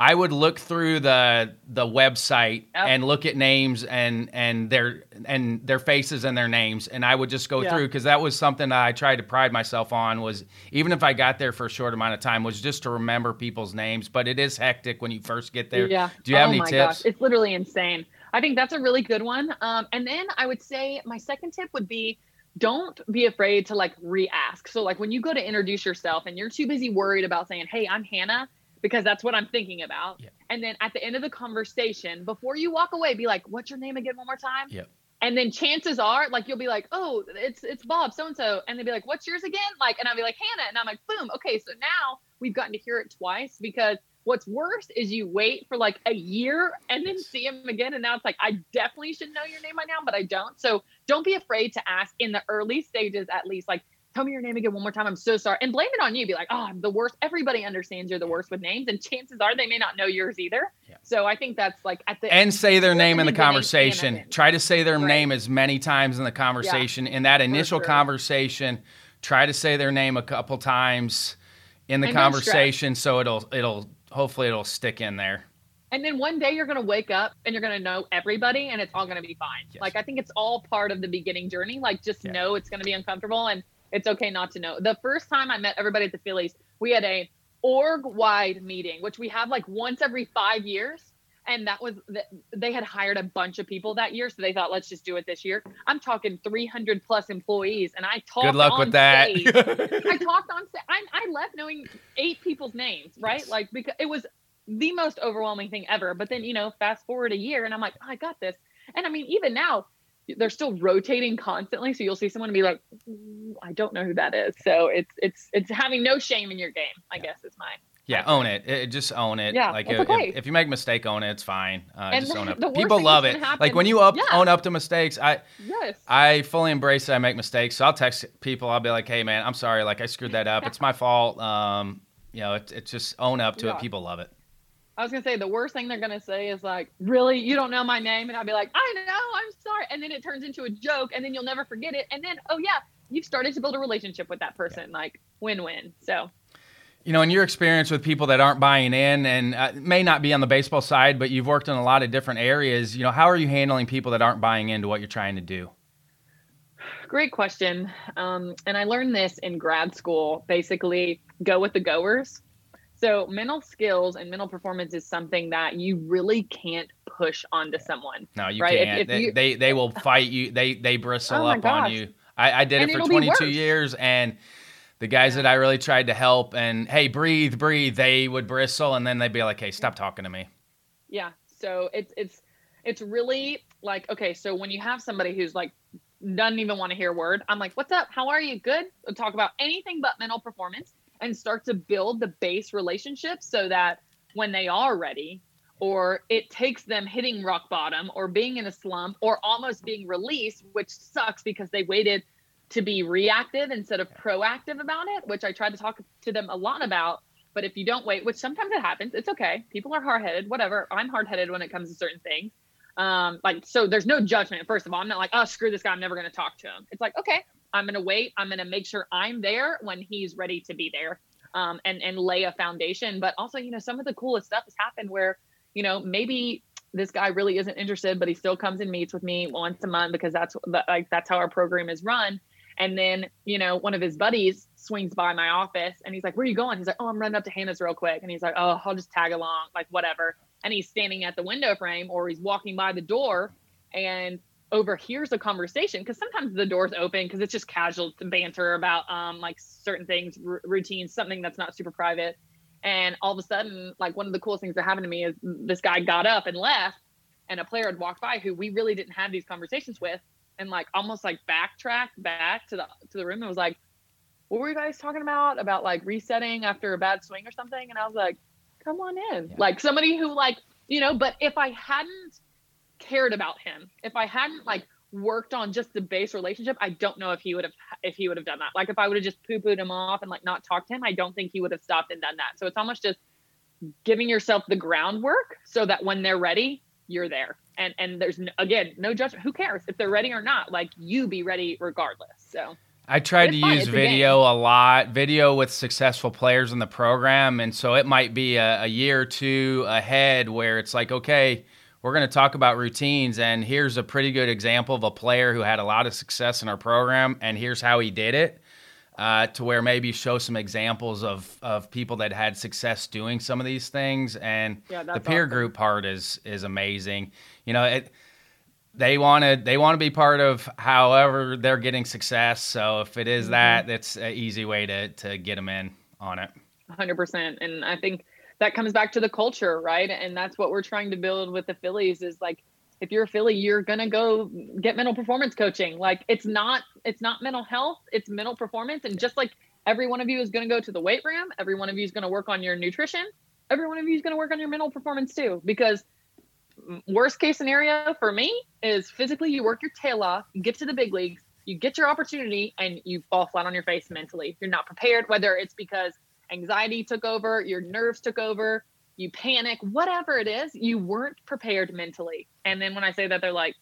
I would look through the the website yep. and look at names and and their and their faces and their names, and I would just go yeah. through because that was something that I tried to pride myself on. Was even if I got there for a short amount of time, was just to remember people's names. But it is hectic when you first get there. Yeah. Do you have oh any my tips? Gosh. It's literally insane. I think that's a really good one. Um, and then I would say my second tip would be don't be afraid to like re-ask. So like when you go to introduce yourself and you're too busy worried about saying, "Hey, I'm Hannah." Because that's what I'm thinking about. Yeah. And then at the end of the conversation, before you walk away, be like, "What's your name again? One more time." Yep. And then chances are, like, you'll be like, "Oh, it's it's Bob, so and so," and they'll be like, "What's yours again?" Like, and I'll be like, "Hannah," and I'm like, "Boom, okay." So now we've gotten to hear it twice because what's worse is you wait for like a year and then see him again, and now it's like I definitely should know your name by now, but I don't. So don't be afraid to ask in the early stages, at least, like tell me your name again one more time. I'm so sorry. And blame it on you. Be like, oh, I'm the worst. Everybody understands you're the worst with names. And chances are they may not know yours either. Yeah. So I think that's like at the And say their name in the conversation. Try to say their right. name as many times in the conversation. Yeah. In that initial sure. conversation, try to say their name a couple times in the and conversation so it'll it'll hopefully it'll stick in there. And then one day you're going to wake up and you're going to know everybody and it's all going to be fine. Yes. Like I think it's all part of the beginning journey. Like just yeah. know it's going to be uncomfortable and it's okay not to know. The first time I met everybody at the Phillies, we had a org wide meeting, which we have like once every five years. And that was they had hired a bunch of people that year, so they thought let's just do it this year. I'm talking 300 plus employees, and I talked. Good luck with that. I talked on. I, I left knowing eight people's names, right? Yes. Like because it was the most overwhelming thing ever. But then you know, fast forward a year, and I'm like, oh, I got this. And I mean, even now, they're still rotating constantly so you'll see someone be like i don't know who that is so it's it's it's having no shame in your game i yeah. guess is my yeah, own it. it. Just own it. Yeah, like if, okay. if, if, you make a mistake, own it. It's fine. Uh, just own it. People love it. Happen, like when you up, yeah. own up to mistakes. I yes. I fully embrace that I make mistakes. So I'll text people. I'll be like, hey man, I'm sorry. Like I screwed that up. it's my fault. Um, you know, it's it's just own up to yeah. it. People love it. I was gonna say the worst thing they're gonna say is like, "Really, you don't know my name?" And I'd be like, "I know, I'm sorry." And then it turns into a joke, and then you'll never forget it. And then, oh yeah, you've started to build a relationship with that person, yeah. like win-win. So, you know, in your experience with people that aren't buying in, and uh, may not be on the baseball side, but you've worked in a lot of different areas. You know, how are you handling people that aren't buying into what you're trying to do? Great question. Um, and I learned this in grad school. Basically, go with the goers so mental skills and mental performance is something that you really can't push onto someone. No, you right? can't. If, if you, they, they will fight you. They they bristle oh up gosh. on you. I, I did and it for 22 years, and the guys that I really tried to help and hey, breathe, breathe, they would bristle and then they'd be like, hey, stop talking to me. Yeah. So it's it's it's really like okay. So when you have somebody who's like doesn't even want to hear a word, I'm like, what's up? How are you? Good. We'll talk about anything but mental performance and start to build the base relationship so that when they are ready, or it takes them hitting rock bottom or being in a slump or almost being released, which sucks because they waited to be reactive instead of proactive about it, which I tried to talk to them a lot about. But if you don't wait, which sometimes it happens, it's okay. People are hard headed, whatever. I'm hard headed when it comes to certain things. Um, like, so there's no judgment. First of all, I'm not like, oh, screw this guy. I'm never going to talk to him. It's like, okay, I'm going to wait. I'm going to make sure I'm there when he's ready to be there um, and, and lay a foundation. But also, you know, some of the coolest stuff has happened where, you know, maybe this guy really isn't interested, but he still comes and meets with me once a month because that's like, that's how our program is run. And then, you know, one of his buddies swings by my office and he's like, Where are you going? He's like, Oh, I'm running up to Hannah's real quick. And he's like, Oh, I'll just tag along, like whatever. And he's standing at the window frame or he's walking by the door and overhears a conversation because sometimes the door's open because it's just casual banter about um like certain things, r- routines, something that's not super private. And all of a sudden, like one of the coolest things that happened to me is this guy got up and left, and a player had walked by who we really didn't have these conversations with and like almost like backtracked back to the to the room and was like, "What were you guys talking about? About like resetting after a bad swing or something?" And I was like, "Come on in." Yeah. Like somebody who like you know. But if I hadn't cared about him, if I hadn't like worked on just the base relationship, I don't know if he would have if he would have done that. Like if I would have just poo pooed him off and like not talked to him, I don't think he would have stopped and done that. So it's almost just giving yourself the groundwork so that when they're ready, you're there. And and there's again no judgment. Who cares if they're ready or not? Like you be ready regardless. So I tried to use video a, a, lot, video with successful players in the program. And so it might be a, a year or two ahead where it's like, okay, we're going to talk about routines. And here's a pretty good example of a player who had a lot of success in our program. And here's how he did it uh, to where maybe show some examples of of people that had success doing some of these things. And yeah, the peer awesome. group part is is amazing. You know, it, they want to they want to be part of however they're getting success. So if it is mm-hmm. that, that's an easy way to to get them in on it. 100%. And I think that comes back to the culture, right? And that's what we're trying to build with the Phillies is like if you're a Philly, you're gonna go get mental performance coaching. Like it's not it's not mental health, it's mental performance. And just like every one of you is gonna go to the weight room, every one of you is gonna work on your nutrition, every one of you is gonna work on your mental performance too. Because worst case scenario for me is physically you work your tail off, you get to the big leagues, you get your opportunity, and you fall flat on your face mentally. You're not prepared, whether it's because anxiety took over, your nerves took over, you panic, whatever it is, you weren't prepared mentally. And then when I say that, they're like,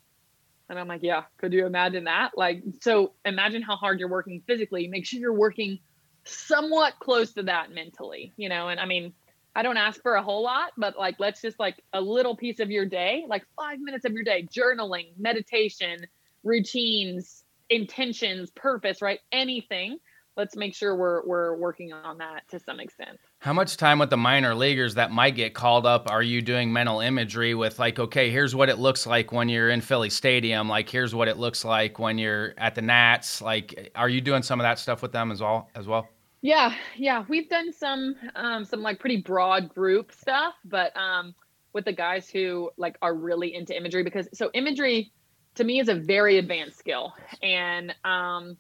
and I'm like, yeah, could you imagine that? Like, so imagine how hard you're working physically. Make sure you're working somewhat close to that mentally, you know? And I mean, I don't ask for a whole lot, but like, let's just like a little piece of your day, like five minutes of your day, journaling, meditation, routines, intentions, purpose, right? Anything let's make sure we're we're working on that to some extent. How much time with the minor leaguers that might get called up are you doing mental imagery with like okay, here's what it looks like when you're in Philly Stadium, like here's what it looks like when you're at the Nats, like are you doing some of that stuff with them as well as well? Yeah, yeah, we've done some um some like pretty broad group stuff, but um with the guys who like are really into imagery because so imagery to me is a very advanced skill and um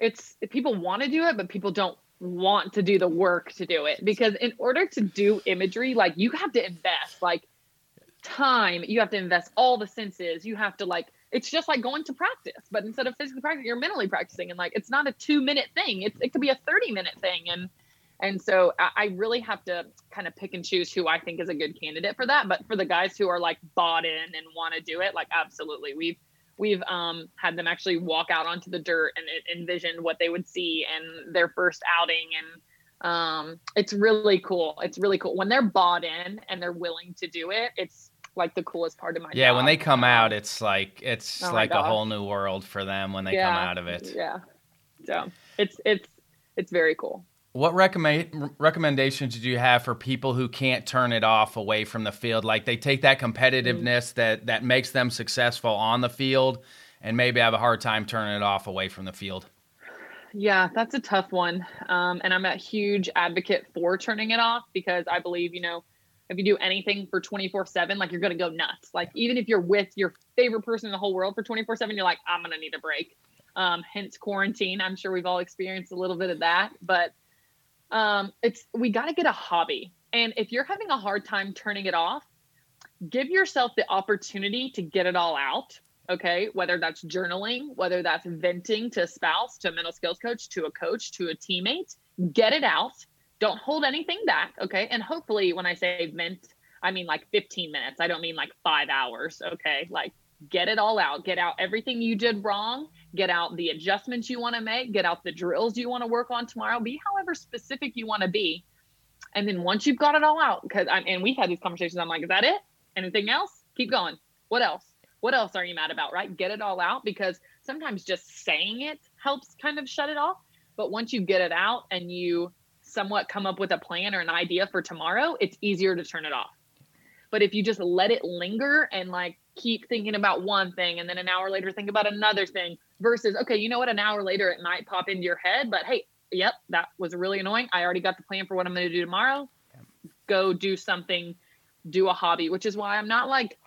it's people want to do it, but people don't want to do the work to do it because in order to do imagery, like you have to invest like time, you have to invest all the senses, you have to like it's just like going to practice, but instead of physically practicing, you're mentally practicing, and like it's not a two minute thing; it's it could be a thirty minute thing, and and so I, I really have to kind of pick and choose who I think is a good candidate for that. But for the guys who are like bought in and want to do it, like absolutely, we've we've um, had them actually walk out onto the dirt and envision what they would see and their first outing. And um, it's really cool. It's really cool. When they're bought in and they're willing to do it it's like the coolest part of my yeah job. when they come out it's like it's oh like a whole new world for them when they yeah. come out of it. yeah. So it's it's it's very cool what recommend recommendations do you have for people who can't turn it off away from the field? Like they take that competitiveness mm. that that makes them successful on the field, and maybe have a hard time turning it off away from the field. Yeah, that's a tough one. Um, and I'm a huge advocate for turning it off because I believe, you know, if you do anything for 24 7, like you're going to go nuts. Like, even if you're with your favorite person in the whole world for 24 7, you're like, I'm going to need a break. Um, hence quarantine. I'm sure we've all experienced a little bit of that. But um, it's, we got to get a hobby. And if you're having a hard time turning it off, give yourself the opportunity to get it all out okay? Whether that's journaling whether that's venting to a spouse to a mental skills coach to a coach to a teammate get it out. Don't hold anything back okay? And hopefully when i say vent i mean like 15 minutes. I don't mean like five hours okay? Like get it all out. Get out everything you did wrong get out the adjustments you want to make get out the drills you want to work on tomorrow be however specific you want to be and then once you've got it all out because i'm and we've had these conversations i'm like is that it anything else keep going what else what else are you mad about, right? Get it all out because sometimes just saying it helps kind of shut it off. But once you get it out and you somewhat come up with a plan or an idea for tomorrow, it's easier to turn it off. But if you just let it linger and like keep thinking about one thing and then an hour later think about another thing versus, okay, you know what, an hour later it might pop into your head, but hey, yep, that was really annoying. I already got the plan for what I'm going to do tomorrow. Go do something, do a hobby, which is why I'm not like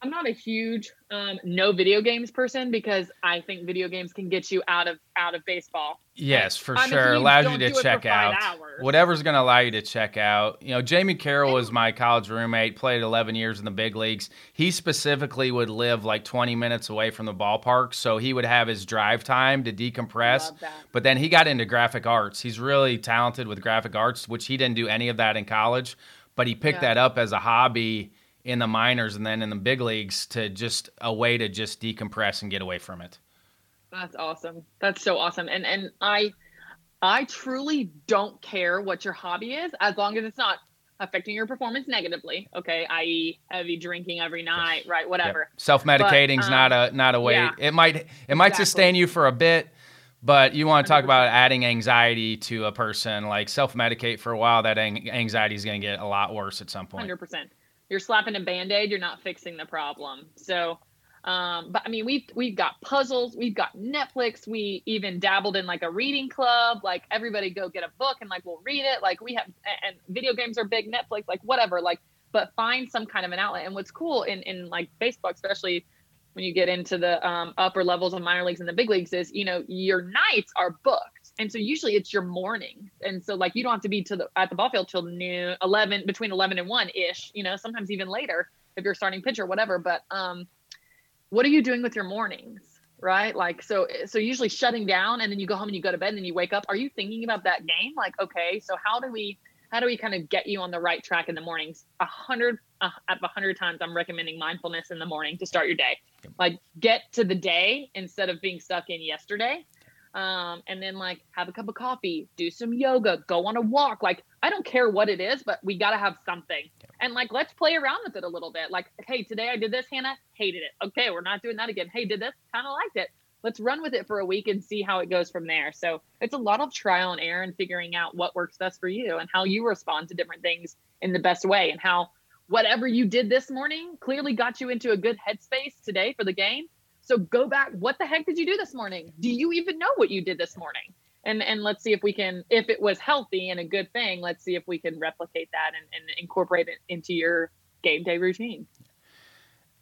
I'm not a huge um, no video games person because I think video games can get you out of out of baseball. Yes, for I'm sure. Allows you to check out hours. whatever's going to allow you to check out. You know, Jamey Carroll was my college roommate. Played 11 years in the big leagues. He specifically would live like 20 minutes away from the ballpark, so he would have his drive time to decompress. But then he got into graphic arts. He's really talented with graphic arts, which he didn't do any of that in college, but he picked yeah. that up as a hobby in the minors and then in the big leagues to just a way to just decompress and get away from it. That's awesome. That's so awesome. And and I I truly don't care what your hobby is as long as it's not affecting your performance negatively. Okay, i.e., heavy drinking every night, right? Whatever. Yep. Self medicating's um, not a not a way. Yeah, it might it might exactly. sustain you for a bit, but you want to talk 100%. about adding anxiety to a person. Like self medicate for a while, that anxiety is going to get a lot worse at some point. Hundred percent you're slapping a band-aid you're not fixing the problem. So um, but i mean we've we've got puzzles we've got netflix we even dabbled in like a reading club like everybody go get a book and like we'll read it like we have and video games are big netflix like whatever like but find some kind of an outlet. And what's cool in in like baseball especially when you get into the um, upper levels of minor leagues and the big leagues is you know your nights are booked and so usually it's your morning. And so like you don't have to be to the at the ball field till noon 11 between 11 and 1 ish you know sometimes even later if you're starting pitcher whatever. But um what are you doing with your mornings right? Like so so usually shutting down and then you go home and you go to bed and then you wake up. Are you thinking about that game? Like okay so how do we how do we kind of get you on the right track in the mornings? A hundred uh, a hundred times i'm recommending mindfulness in the morning to start your day. Like get to the day instead of being stuck in yesterday um, and then like have a cup of coffee, do some yoga, go on a walk. Like I don't care what it is, but we got to have something. And like let's play around with it a little bit. Like, hey, today I did this, Hannah, hated it. Okay, we're not doing that again. Hey, did this, kind of liked it. Let's run with it for a week and see how it goes from there. So it's a lot of trial and error and figuring out what works best for you and how you respond to different things in the best way and how whatever you did this morning clearly got you into a good headspace today for the game so go back. What the heck did you do this morning? Do you even know what you did this morning? And and let's see if we can, if it was healthy and a good thing, let's see if we can replicate that and, and incorporate it into your game day routine.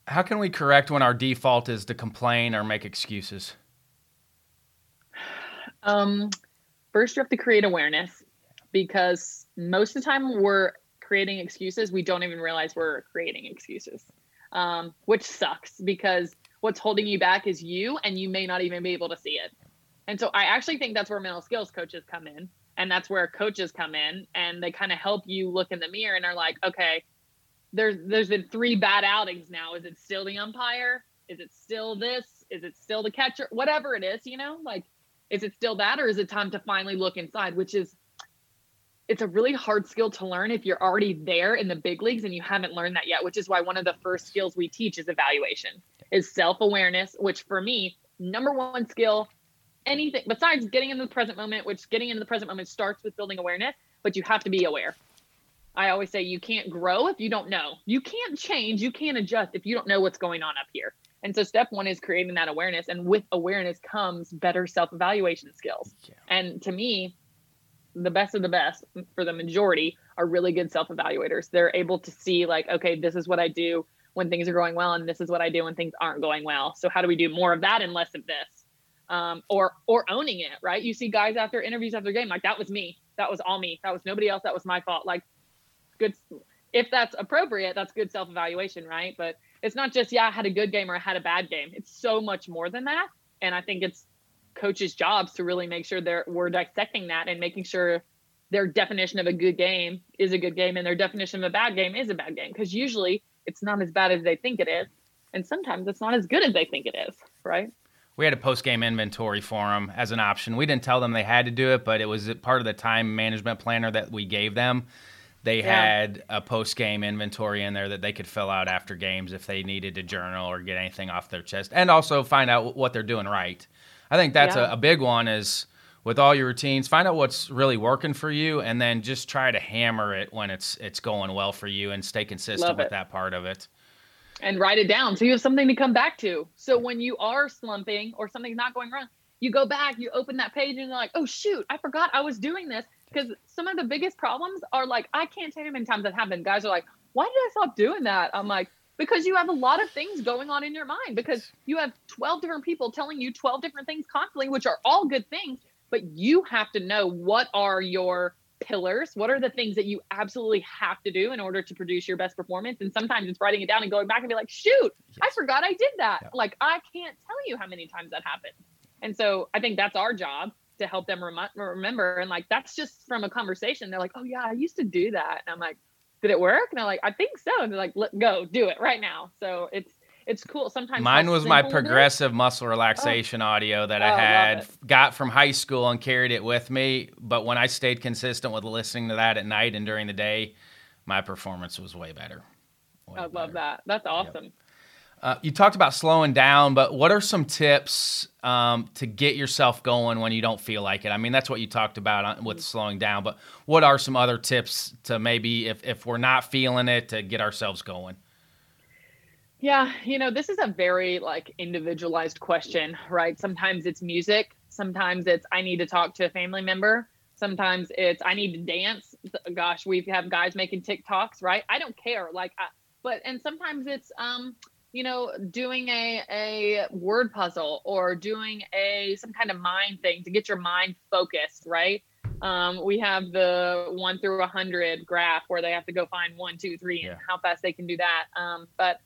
How can we correct when our default is to complain or make excuses? Um, first, you have to create awareness because most of the time we're creating excuses. We don't even realize we're creating excuses, um, which sucks because what's holding you back is you and you may not even be able to see it. And so i actually think that's where mental skills coaches come in and that's where coaches come in and they kind of help you look in the mirror and are like okay there's there's been three bad outings now. Is it still the umpire? Is it still this? Is it still the catcher? Whatever it is you know? Like is it still that or is it time to finally look inside? Which is it's a really hard skill to learn if you're already there in the big leagues and you haven't learned that yet which is why one of the first skills we teach is evaluation is self-awareness which for me number one skill anything besides getting in the present moment which getting into the present moment starts with building awareness but you have to be aware i always say you can't grow if you don't know you can't change you can't adjust if you don't know what's going on up here And so step one is creating that awareness. And with awareness comes better self evaluation skills. Yeah. And to me, the best of the best for the majority are really good self evaluators. They're able to see, like, okay, this is what I do when things are going well, and this is what I do when things aren't going well. So, how do we do more of that and less of this? Um, or or owning it, right? You see guys after interviews after game, like that was me, that was all me, that was nobody else, that was my fault. Like, good, if that's appropriate, that's good self evaluation, right? But it's not just yeah, I had a good game or I had a bad game. It's so much more than that, and I think it's coaches' jobs to really make sure they're we're dissecting that and making sure their definition of a good game is a good game and their definition of a bad game is a bad game because usually it's not as bad as they think it is and sometimes it's not as good as they think it is right we had a post game inventory for them as an option we didn't tell them they had to do it but it was part of the time management planner that we gave them they yeah. had a post game inventory in there that they could fill out after games if they needed to journal or get anything off their chest and also find out what they're doing right I think that's yeah. a, a big one is with all your routines, find out what's really working for you, and then just try to hammer it when it's it's going well for you, and stay consistent with that part of it. And write it down so you have something to come back to. So when you are slumping or something's not going wrong, you go back, you open that page, and you're like, "Oh shoot, I forgot I was doing this." Because some of the biggest problems are like, I can't tell you how many times that happened. Guys are like, "Why did I stop doing that?" I'm like, because you have a lot of things going on in your mind because you have 12 different people telling you 12 different things constantly which are all good things but you have to know what are your pillars what are the things that you absolutely have to do in order to produce your best performance and sometimes it's writing it down and going back and be like shoot yes. i forgot i did that yeah. like i can't tell you how many times that happened and so i think that's our job to help them rem- remember and like that's just from a conversation they're like oh yeah i used to do that and i'm like did it work? And I'm like, I think so. And they're like, Let, go, do it right now. So it's it's cool. Sometimes mine was my progressive muscle relaxation oh. audio that oh, I had got from high school and carried it with me. But when I stayed consistent with listening to that at night and during the day, my performance was way better. Way I love better. that. That's awesome. Yep. Uh, you talked about slowing down, but what are some tips um, to get yourself going when you don't feel like it? I mean, that's what you talked about with slowing down, but what are some other tips to maybe, if, if we're not feeling it, to get ourselves going? Yeah, you know, this is a very like individualized question, right? Sometimes it's music, sometimes it's I need to talk to a family member, sometimes it's I need to dance. Gosh, we have guys making TikToks, right? I don't care, like, I, but and sometimes it's um you know, doing a a word puzzle or doing a some kind of mind thing to get your mind focused, right? Um, we have the one through a hundred graph where they have to go find one, two, three, and how fast they can do that. Um, but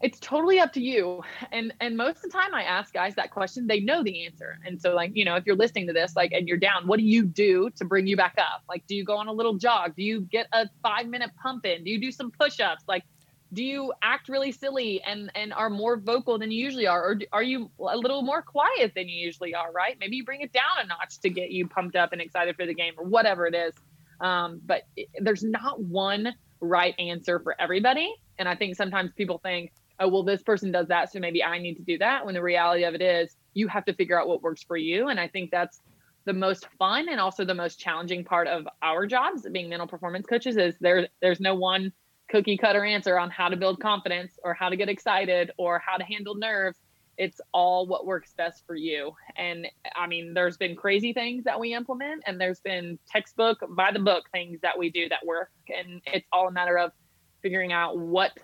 it's totally up to you. And and most of the time I ask guys that question, they know the answer. And so like, you know, if you're listening to this, like and you're down, what do you do to bring you back up? Like, do you go on a little jog? Do you get a five minute pump in? Do you do some push-ups? Like do you act really silly and and are more vocal than you usually are or are you a little more quiet than you usually are right maybe you bring it down a notch to get you pumped up and excited for the game or whatever it is um, but it, there's not one right answer for everybody and i think sometimes people think oh well this person does that so maybe i need to do that when the reality of it is you have to figure out what works for you and i think that's the most fun and also the most challenging part of our jobs being mental performance coaches is there there's no one cookie cutter answer on how to build confidence or how to get excited or how to handle nerves. It's all what works best for you. And I mean, there's been crazy things that we implement, and there's been textbook by the book things that we do that work. And it's all a matter of figuring out what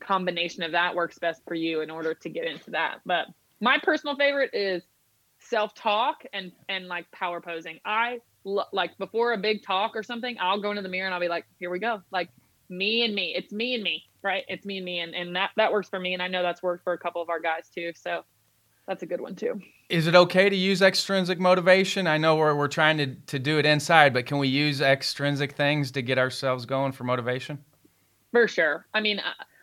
combination of that works best for you in order to get into that. But my personal favorite is self talk and and like power posing. I like before a big talk or something, I'll go into the mirror and I'll be like, here we go. Like me and me. It's me and me, right? It's me and me, and and that that works for me, and I know that's worked for a couple of our guys too. So that's a good one too. Is it okay to use extrinsic motivation? I know we're we're trying to to do it inside, but can we use extrinsic things to get ourselves going for motivation? For sure. I mean.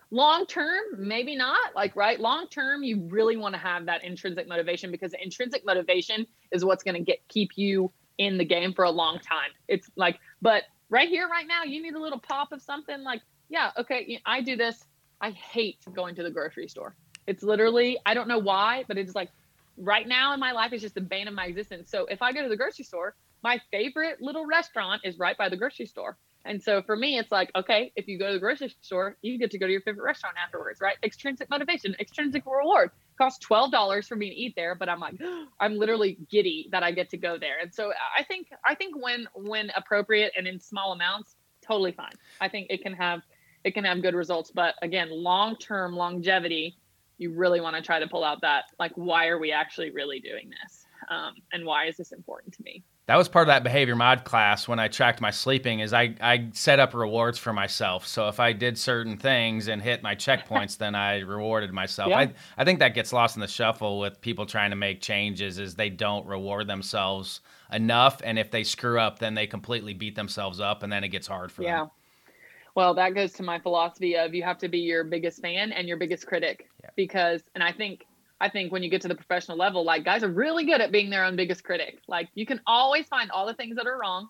Long term maybe not like right long term you really want to have that intrinsic motivation because intrinsic motivation is what's going to get keep you in the game for a long time it's like but right here, right now, you need a little pop of something like, yeah, okay, I do this. I hate going to the grocery store. It's literally, I don't know why, but it's like right now in my life, is just the bane of my existence. So if I go to the grocery store, my favorite little restaurant is right by the grocery store. And so for me, it's like, okay, if you go to the grocery store, you get to go to your favorite restaurant afterwards, right? Extrinsic motivation, extrinsic reward. Costs twelve dollars for me to eat there, but I'm like, I'm literally giddy that I get to go there. And so I think I think when when appropriate and in small amounts, totally fine. I think it can have it can have good results. But again, long term longevity, you really want to try to pull out that like, why are we actually really doing this? Um, and why is this important to me? That was part of that behavior mod class when I tracked my sleeping is I, I set up rewards for myself. So if I did certain things and hit my checkpoints, then I rewarded myself. Yeah. I, I think that gets lost in the shuffle with people trying to make changes is they don't reward themselves enough. And if they screw up, then they completely beat themselves up and then it gets hard for them. yeah. them. Well, that goes to my philosophy of you have to be your biggest fan and your biggest critic yeah. because, and I think I think when you get to the professional level, like guys are really good at being their own biggest critic. Like you can always find all the things that are wrong,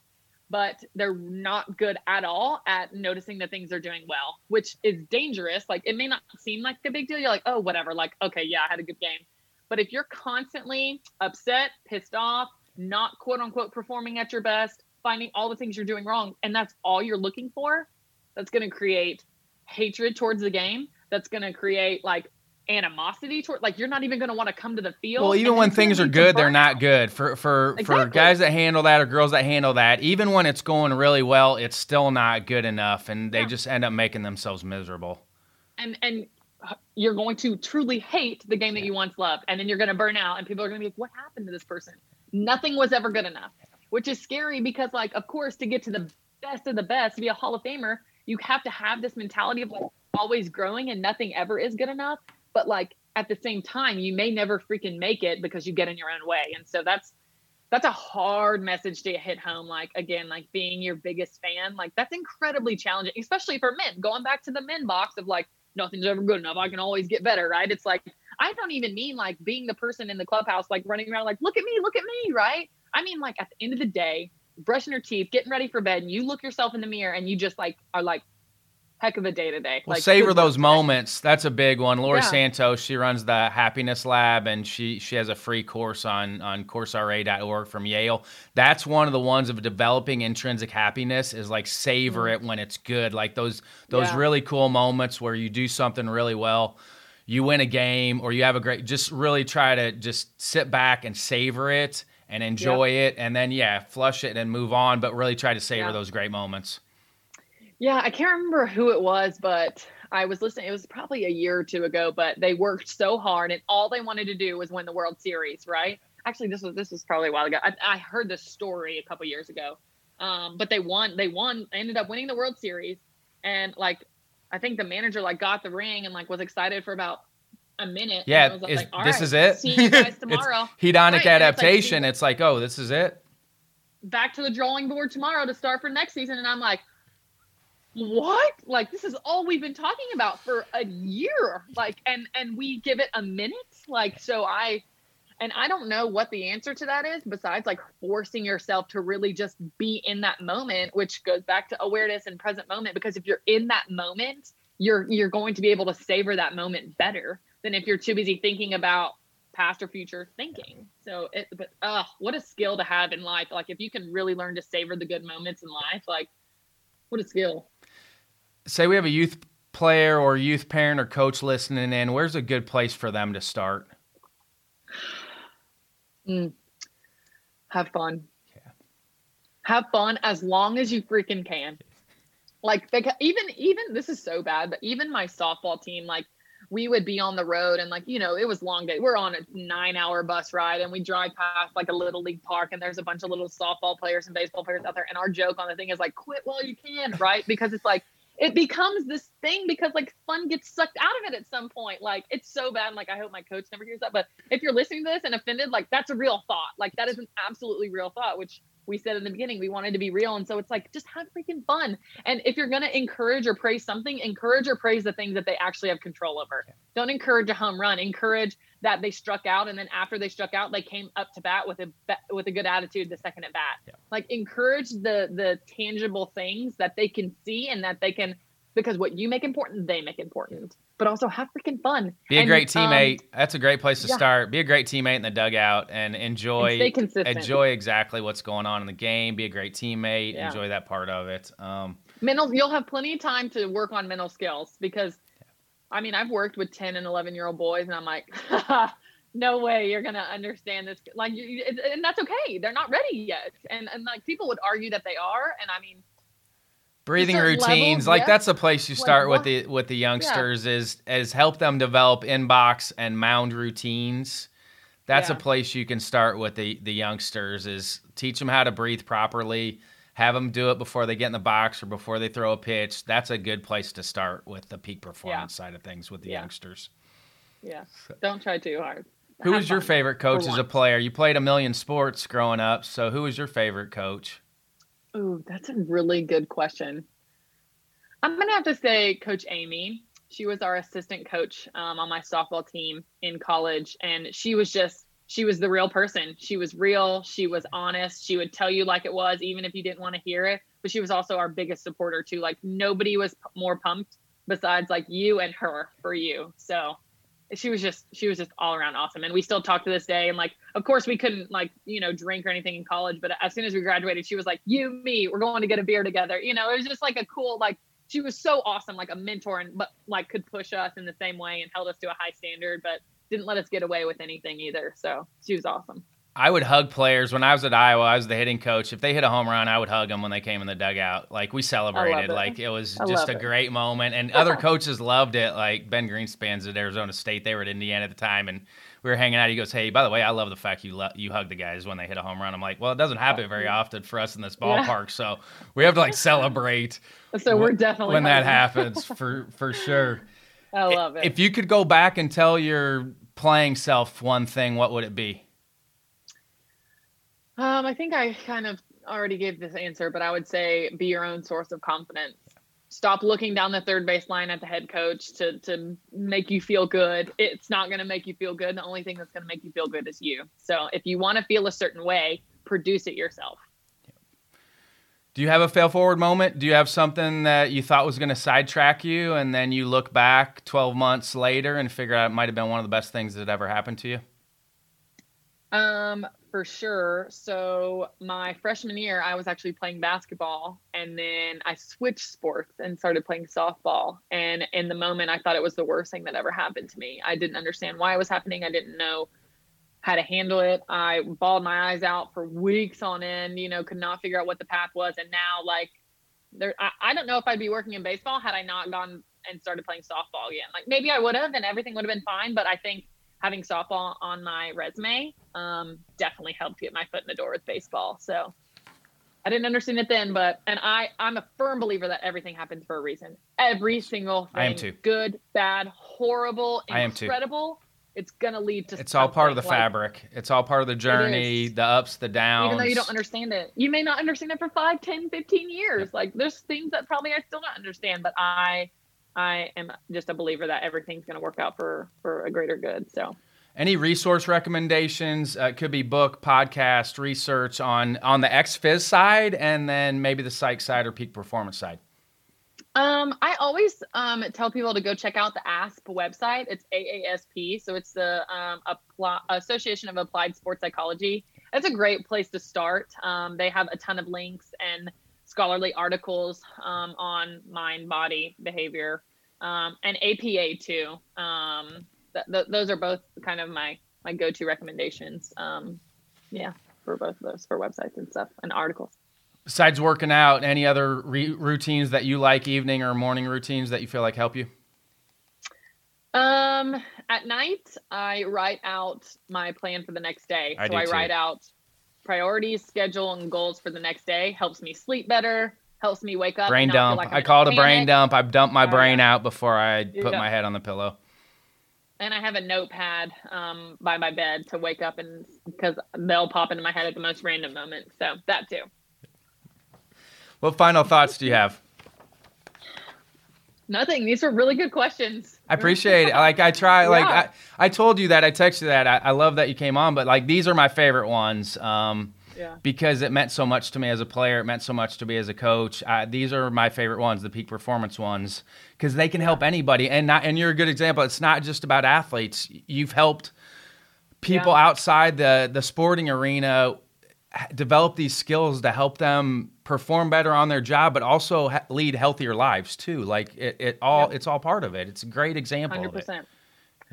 but they're not good at all at noticing the things they're doing well, which is dangerous. Like it may not seem like a big deal. You're like, oh, whatever. Like, okay, yeah, I had a good game. But if you're constantly upset, pissed off, not quote unquote performing at your best, finding all the things you're doing wrong, and that's all you're looking for, that's going to create hatred towards the game. That's going to create like animosity toward like you're not even going to want to come to the field. Well, even when things are good, they're not good. For for exactly. for guys that handle that or girls that handle that, even when it's going really well, it's still not good enough and they yeah. just end up making themselves miserable. And and uh, you're going to truly hate the game that you once loved and then you're going to burn out and people are going to be like what happened to this person? Nothing was ever good enough. Which is scary because like of course to get to the best of the best, to be a Hall of Famer, you have to have this mentality of like always growing and nothing ever is good enough but like at the same time you may never freaking make it because you get in your own way. And so that's that's a hard message to hit home like again like being your biggest fan like that's incredibly challenging especially for men. Going back to the men box of like nothing's ever good enough i can always get better right? It's like i don't even mean like being the person in the clubhouse like running around like look at me look at me right? I mean like at the end of the day brushing your teeth getting ready for bed and you look yourself in the mirror and you just like are like heck of a day today. Well, like, savor those moments. That's a big one. Laurie yeah. Santos, she runs the Happiness Lab, and she she has a free course on on coursera.org from Yale. That's one of the ones of developing intrinsic happiness is like savor mm. it when it's good. Like those those yeah. really cool moments where you do something really well. You win a game or you have a great just really try to just sit back and savor it and enjoy yep. it and then yeah, flush it and move on, but really try to savor yeah. those great moments. Yeah, I can't remember who it was, but I was listening. It was probably a year or two ago, but they worked so hard, and all they wanted to do was win the World Series, right? Actually, this was this was probably a while ago. I, I heard this story a couple years ago, um, but they won. They won. Ended up winning the World Series, and like I think the manager like got the ring and like was excited for about a minute. Yeah, is, like, this right, is it. See you guys tomorrow. hedonic right, adaptation. It's like, it's like, oh, this is it. Back to the drawing board tomorrow to start for next season, and I'm like, what? Like this is all we've been talking about for a year. Like and and we give it a minute? Like so i and i don't know what the answer to that is besides like forcing yourself to really just be in that moment which goes back to awareness and present moment because if you're in that moment you're you're going to be able to savor that moment better than if you're too busy thinking about past or future thinking. So it but uh what a skill to have in life. Like if you can really learn to savor the good moments in life like what a skill say we have a youth player or youth parent or coach listening in, where's a good place for them to start? Mm. Have fun. Yeah. Have fun as long as you freaking can. Like even even this is so bad, but even my softball team, like we would be on the road and like you know it was long day we're on a nine hour bus ride and we drive past like a little league park and there's a bunch of little softball players and baseball players out there and our joke on the thing is like quit while you can right because it's like it becomes this thing because like fun gets sucked out of it at some point. Like it's so bad. Like I hope my coach never hears that. But if you're listening to this and offended, like that's a real thought. Like that is an absolutely real thought, which we said in the beginning we wanted to be real. And so it's like just have freaking fun. And if you're gonna encourage or praise something, encourage or praise the things that they actually have control over. Don't encourage a home run. Encourage that they struck out and then after they struck out they came up to bat with a with a good attitude the second at bat. Yeah. like encourage the the tangible things that they can see and that they can because what you make important they make important. But also have freaking fun. Be a and, great teammate. Um, that's a great place to yeah. start. Be a great teammate in the dugout and enjoy and stay consistent. enjoy exactly what's going on in the game. Be a great teammate. Yeah. enjoy that part of it. Um, mental you'll have plenty of time to work on mental skills because I mean, I've worked with 10 and 11 year old boys and I'm like, no way you're going to understand this. Like, you, and that's okay. They're not ready yet. And, and like people would argue that they are. And I mean, breathing routines like that's a place you start like, with the with the youngsters yeah. is is help them develop inbox and mound routines that's yeah. a place you can start with the the youngsters is teach them how to breathe properly have them do it before they get in the box or before they throw a pitch that's a good place to start with the peak performance yeah. side of things with the youngsters yeah so. don't try too hard who was your favorite coach as a player you played a million sports growing up so who was your favorite coach Oh, that's a really good question. I'm going to have to say Coach Amy. She was our assistant coach um, on my softball team in college. And she was just, she was the real person. She was real. She was honest. She would tell you like it was, even if you didn't want to hear it. But she was also our biggest supporter, too. Like nobody was more pumped besides like you and her for you. So she was just she was just all around awesome and we still talk to this day and like of course we couldn't like you know drink or anything in college but as soon as we graduated she was like you me we're going to get a beer together you know it was just like a cool like she was so awesome like a mentor and but like could push us in the same way and held us to a high standard but didn't let us get away with anything either so she was awesome I would hug players when I was at Iowa. I was the hitting coach. If they hit a home run, I would hug them when they came in the dugout. Like we celebrated. It. Like it was I just a it. great moment. And other coaches loved it. Like Ben Greenspan's at Arizona State. They were at Indiana at the time, and we were hanging out. He goes, "Hey, by the way, I love the fact you lo- you hug the guys when they hit a home run." I'm like, "Well, it doesn't happen very often for us in this ballpark, yeah. so we have to like celebrate." So we're definitely when that happens for for sure. I love it. If you could go back and tell your playing self one thing, what would it be? Um, I think I kind of already gave this answer, but I would say be your own source of confidence. Stop looking down the third base line at the head coach to to make you feel good. It's not going to make you feel good. The only thing that's going to make you feel good is you. So if you want to feel a certain way, produce it yourself. Do you have a fail forward moment? Do you have something that you thought was going to sidetrack you, and then you look back 12 months later and figure out it might have been one of the best things that ever happened to you? Um, for sure. So my freshman year, I was actually playing basketball, and then I switched sports and started playing softball. And in the moment, I thought it was the worst thing that ever happened to me. I didn't understand why it was happening. I didn't know how to handle it. I bawled my eyes out for weeks on end. You know, could not figure out what the path was. And now, like, there, I, I don't know if I'd be working in baseball had I not gone and started playing softball again. Like maybe I would have, and everything would have been fine. But I think having softball on my resume um, definitely helped get my foot in the door with baseball. So I didn't understand it then, but and I I'm a firm believer that everything happens for a reason. Every single thing, I am too. Good, bad, horrible, I am incredible. It's gonna lead to. It's all part of the like, fabric. It's all part of the journey, the ups, the downs. Even though you don't understand it, you may not understand it for 5, 10, 15 years. Like there's things that probably I still don't understand, but I I am just a believer that everything's going to work out for for a greater good. So, any resource recommendations? Uh, could be book, podcast, research on on the XFIZ side, and then maybe the psych side or peak performance side. Um, I always um, tell people to go check out the ASP website. It's AASP, so it's the um, Association of Applied Sports Psychology. It's a great place to start. Um, they have a ton of links and scholarly articles um, on mind, body, behavior, um, and APA too. Th- th- those are both kind of my my go-to recommendations. Um, yeah, for both of those for websites and stuff and articles. Besides working out, any other re- routines that you like, evening or morning routines that you feel like help you? Um, at night, I write out my plan for the next day. I so I write out priorities, schedule, and goals for the next day. Helps me sleep better helps me wake up. Brain dump. Like I call it a brain dump. I dump my brain out before I put my head on the pillow. And I have a notepad um, by my bed to wake up and because they'll pop into my head at the most random moment. So that too. What final thoughts do you have? Nothing. These are really good questions. I appreciate it. Like I try. Yeah. Like I, I told you that. I texted you that. I, I love that you came on. But like these are my favorite ones. Um, because it meant so much to me as a player. It meant so much to me as a coach. these are my favorite ones, the peak performance ones, because they can help anybody. And not, and you're a good example. It's not just about athletes. You've helped people yeah. outside the the sporting arena develop these skills to help them perform better on their job, but also ha- lead healthier lives too. Like it, it all, yep. it's all part of it. It's a great example. Hundred percent.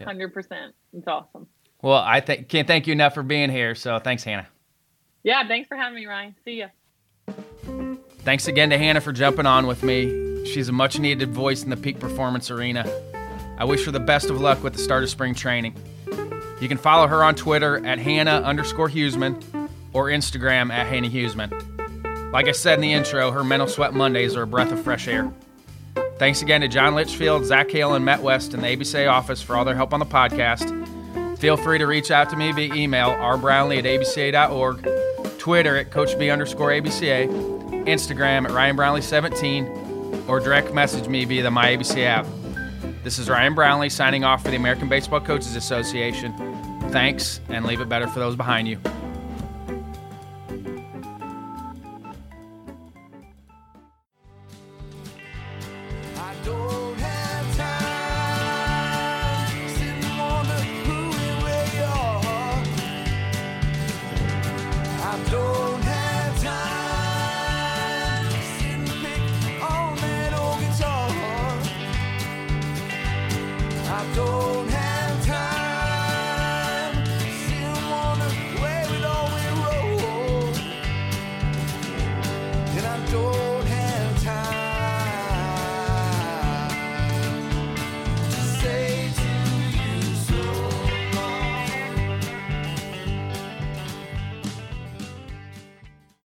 Hundred percent. It's awesome. Well, I th- can't thank you enough for being here. So thanks, Hannah. Yeah, thanks for having me, Ryan. See ya. Thanks again to Hannah for jumping on with me. She's a much needed voice in the peak performance arena. I wish her the best of luck with the start of spring training. You can follow her on Twitter at Hannah underscore Huesman or Instagram at Hannah Huesman. Like I said in the intro, her mental sweat Mondays are a breath of fresh air. Thanks again to John Litchfield, Zach Hale, and Matt West in the ABCA office for all their help on the podcast. Feel free to reach out to me via email, rbrownlee at abca.org, Twitter at coachb underscore abca, Instagram at ryanbrownlee17, or direct message me via the MyABCA app. This is Ryan Brownlee signing off for the American Baseball Coaches Association. Thanks, and leave it better for those behind you.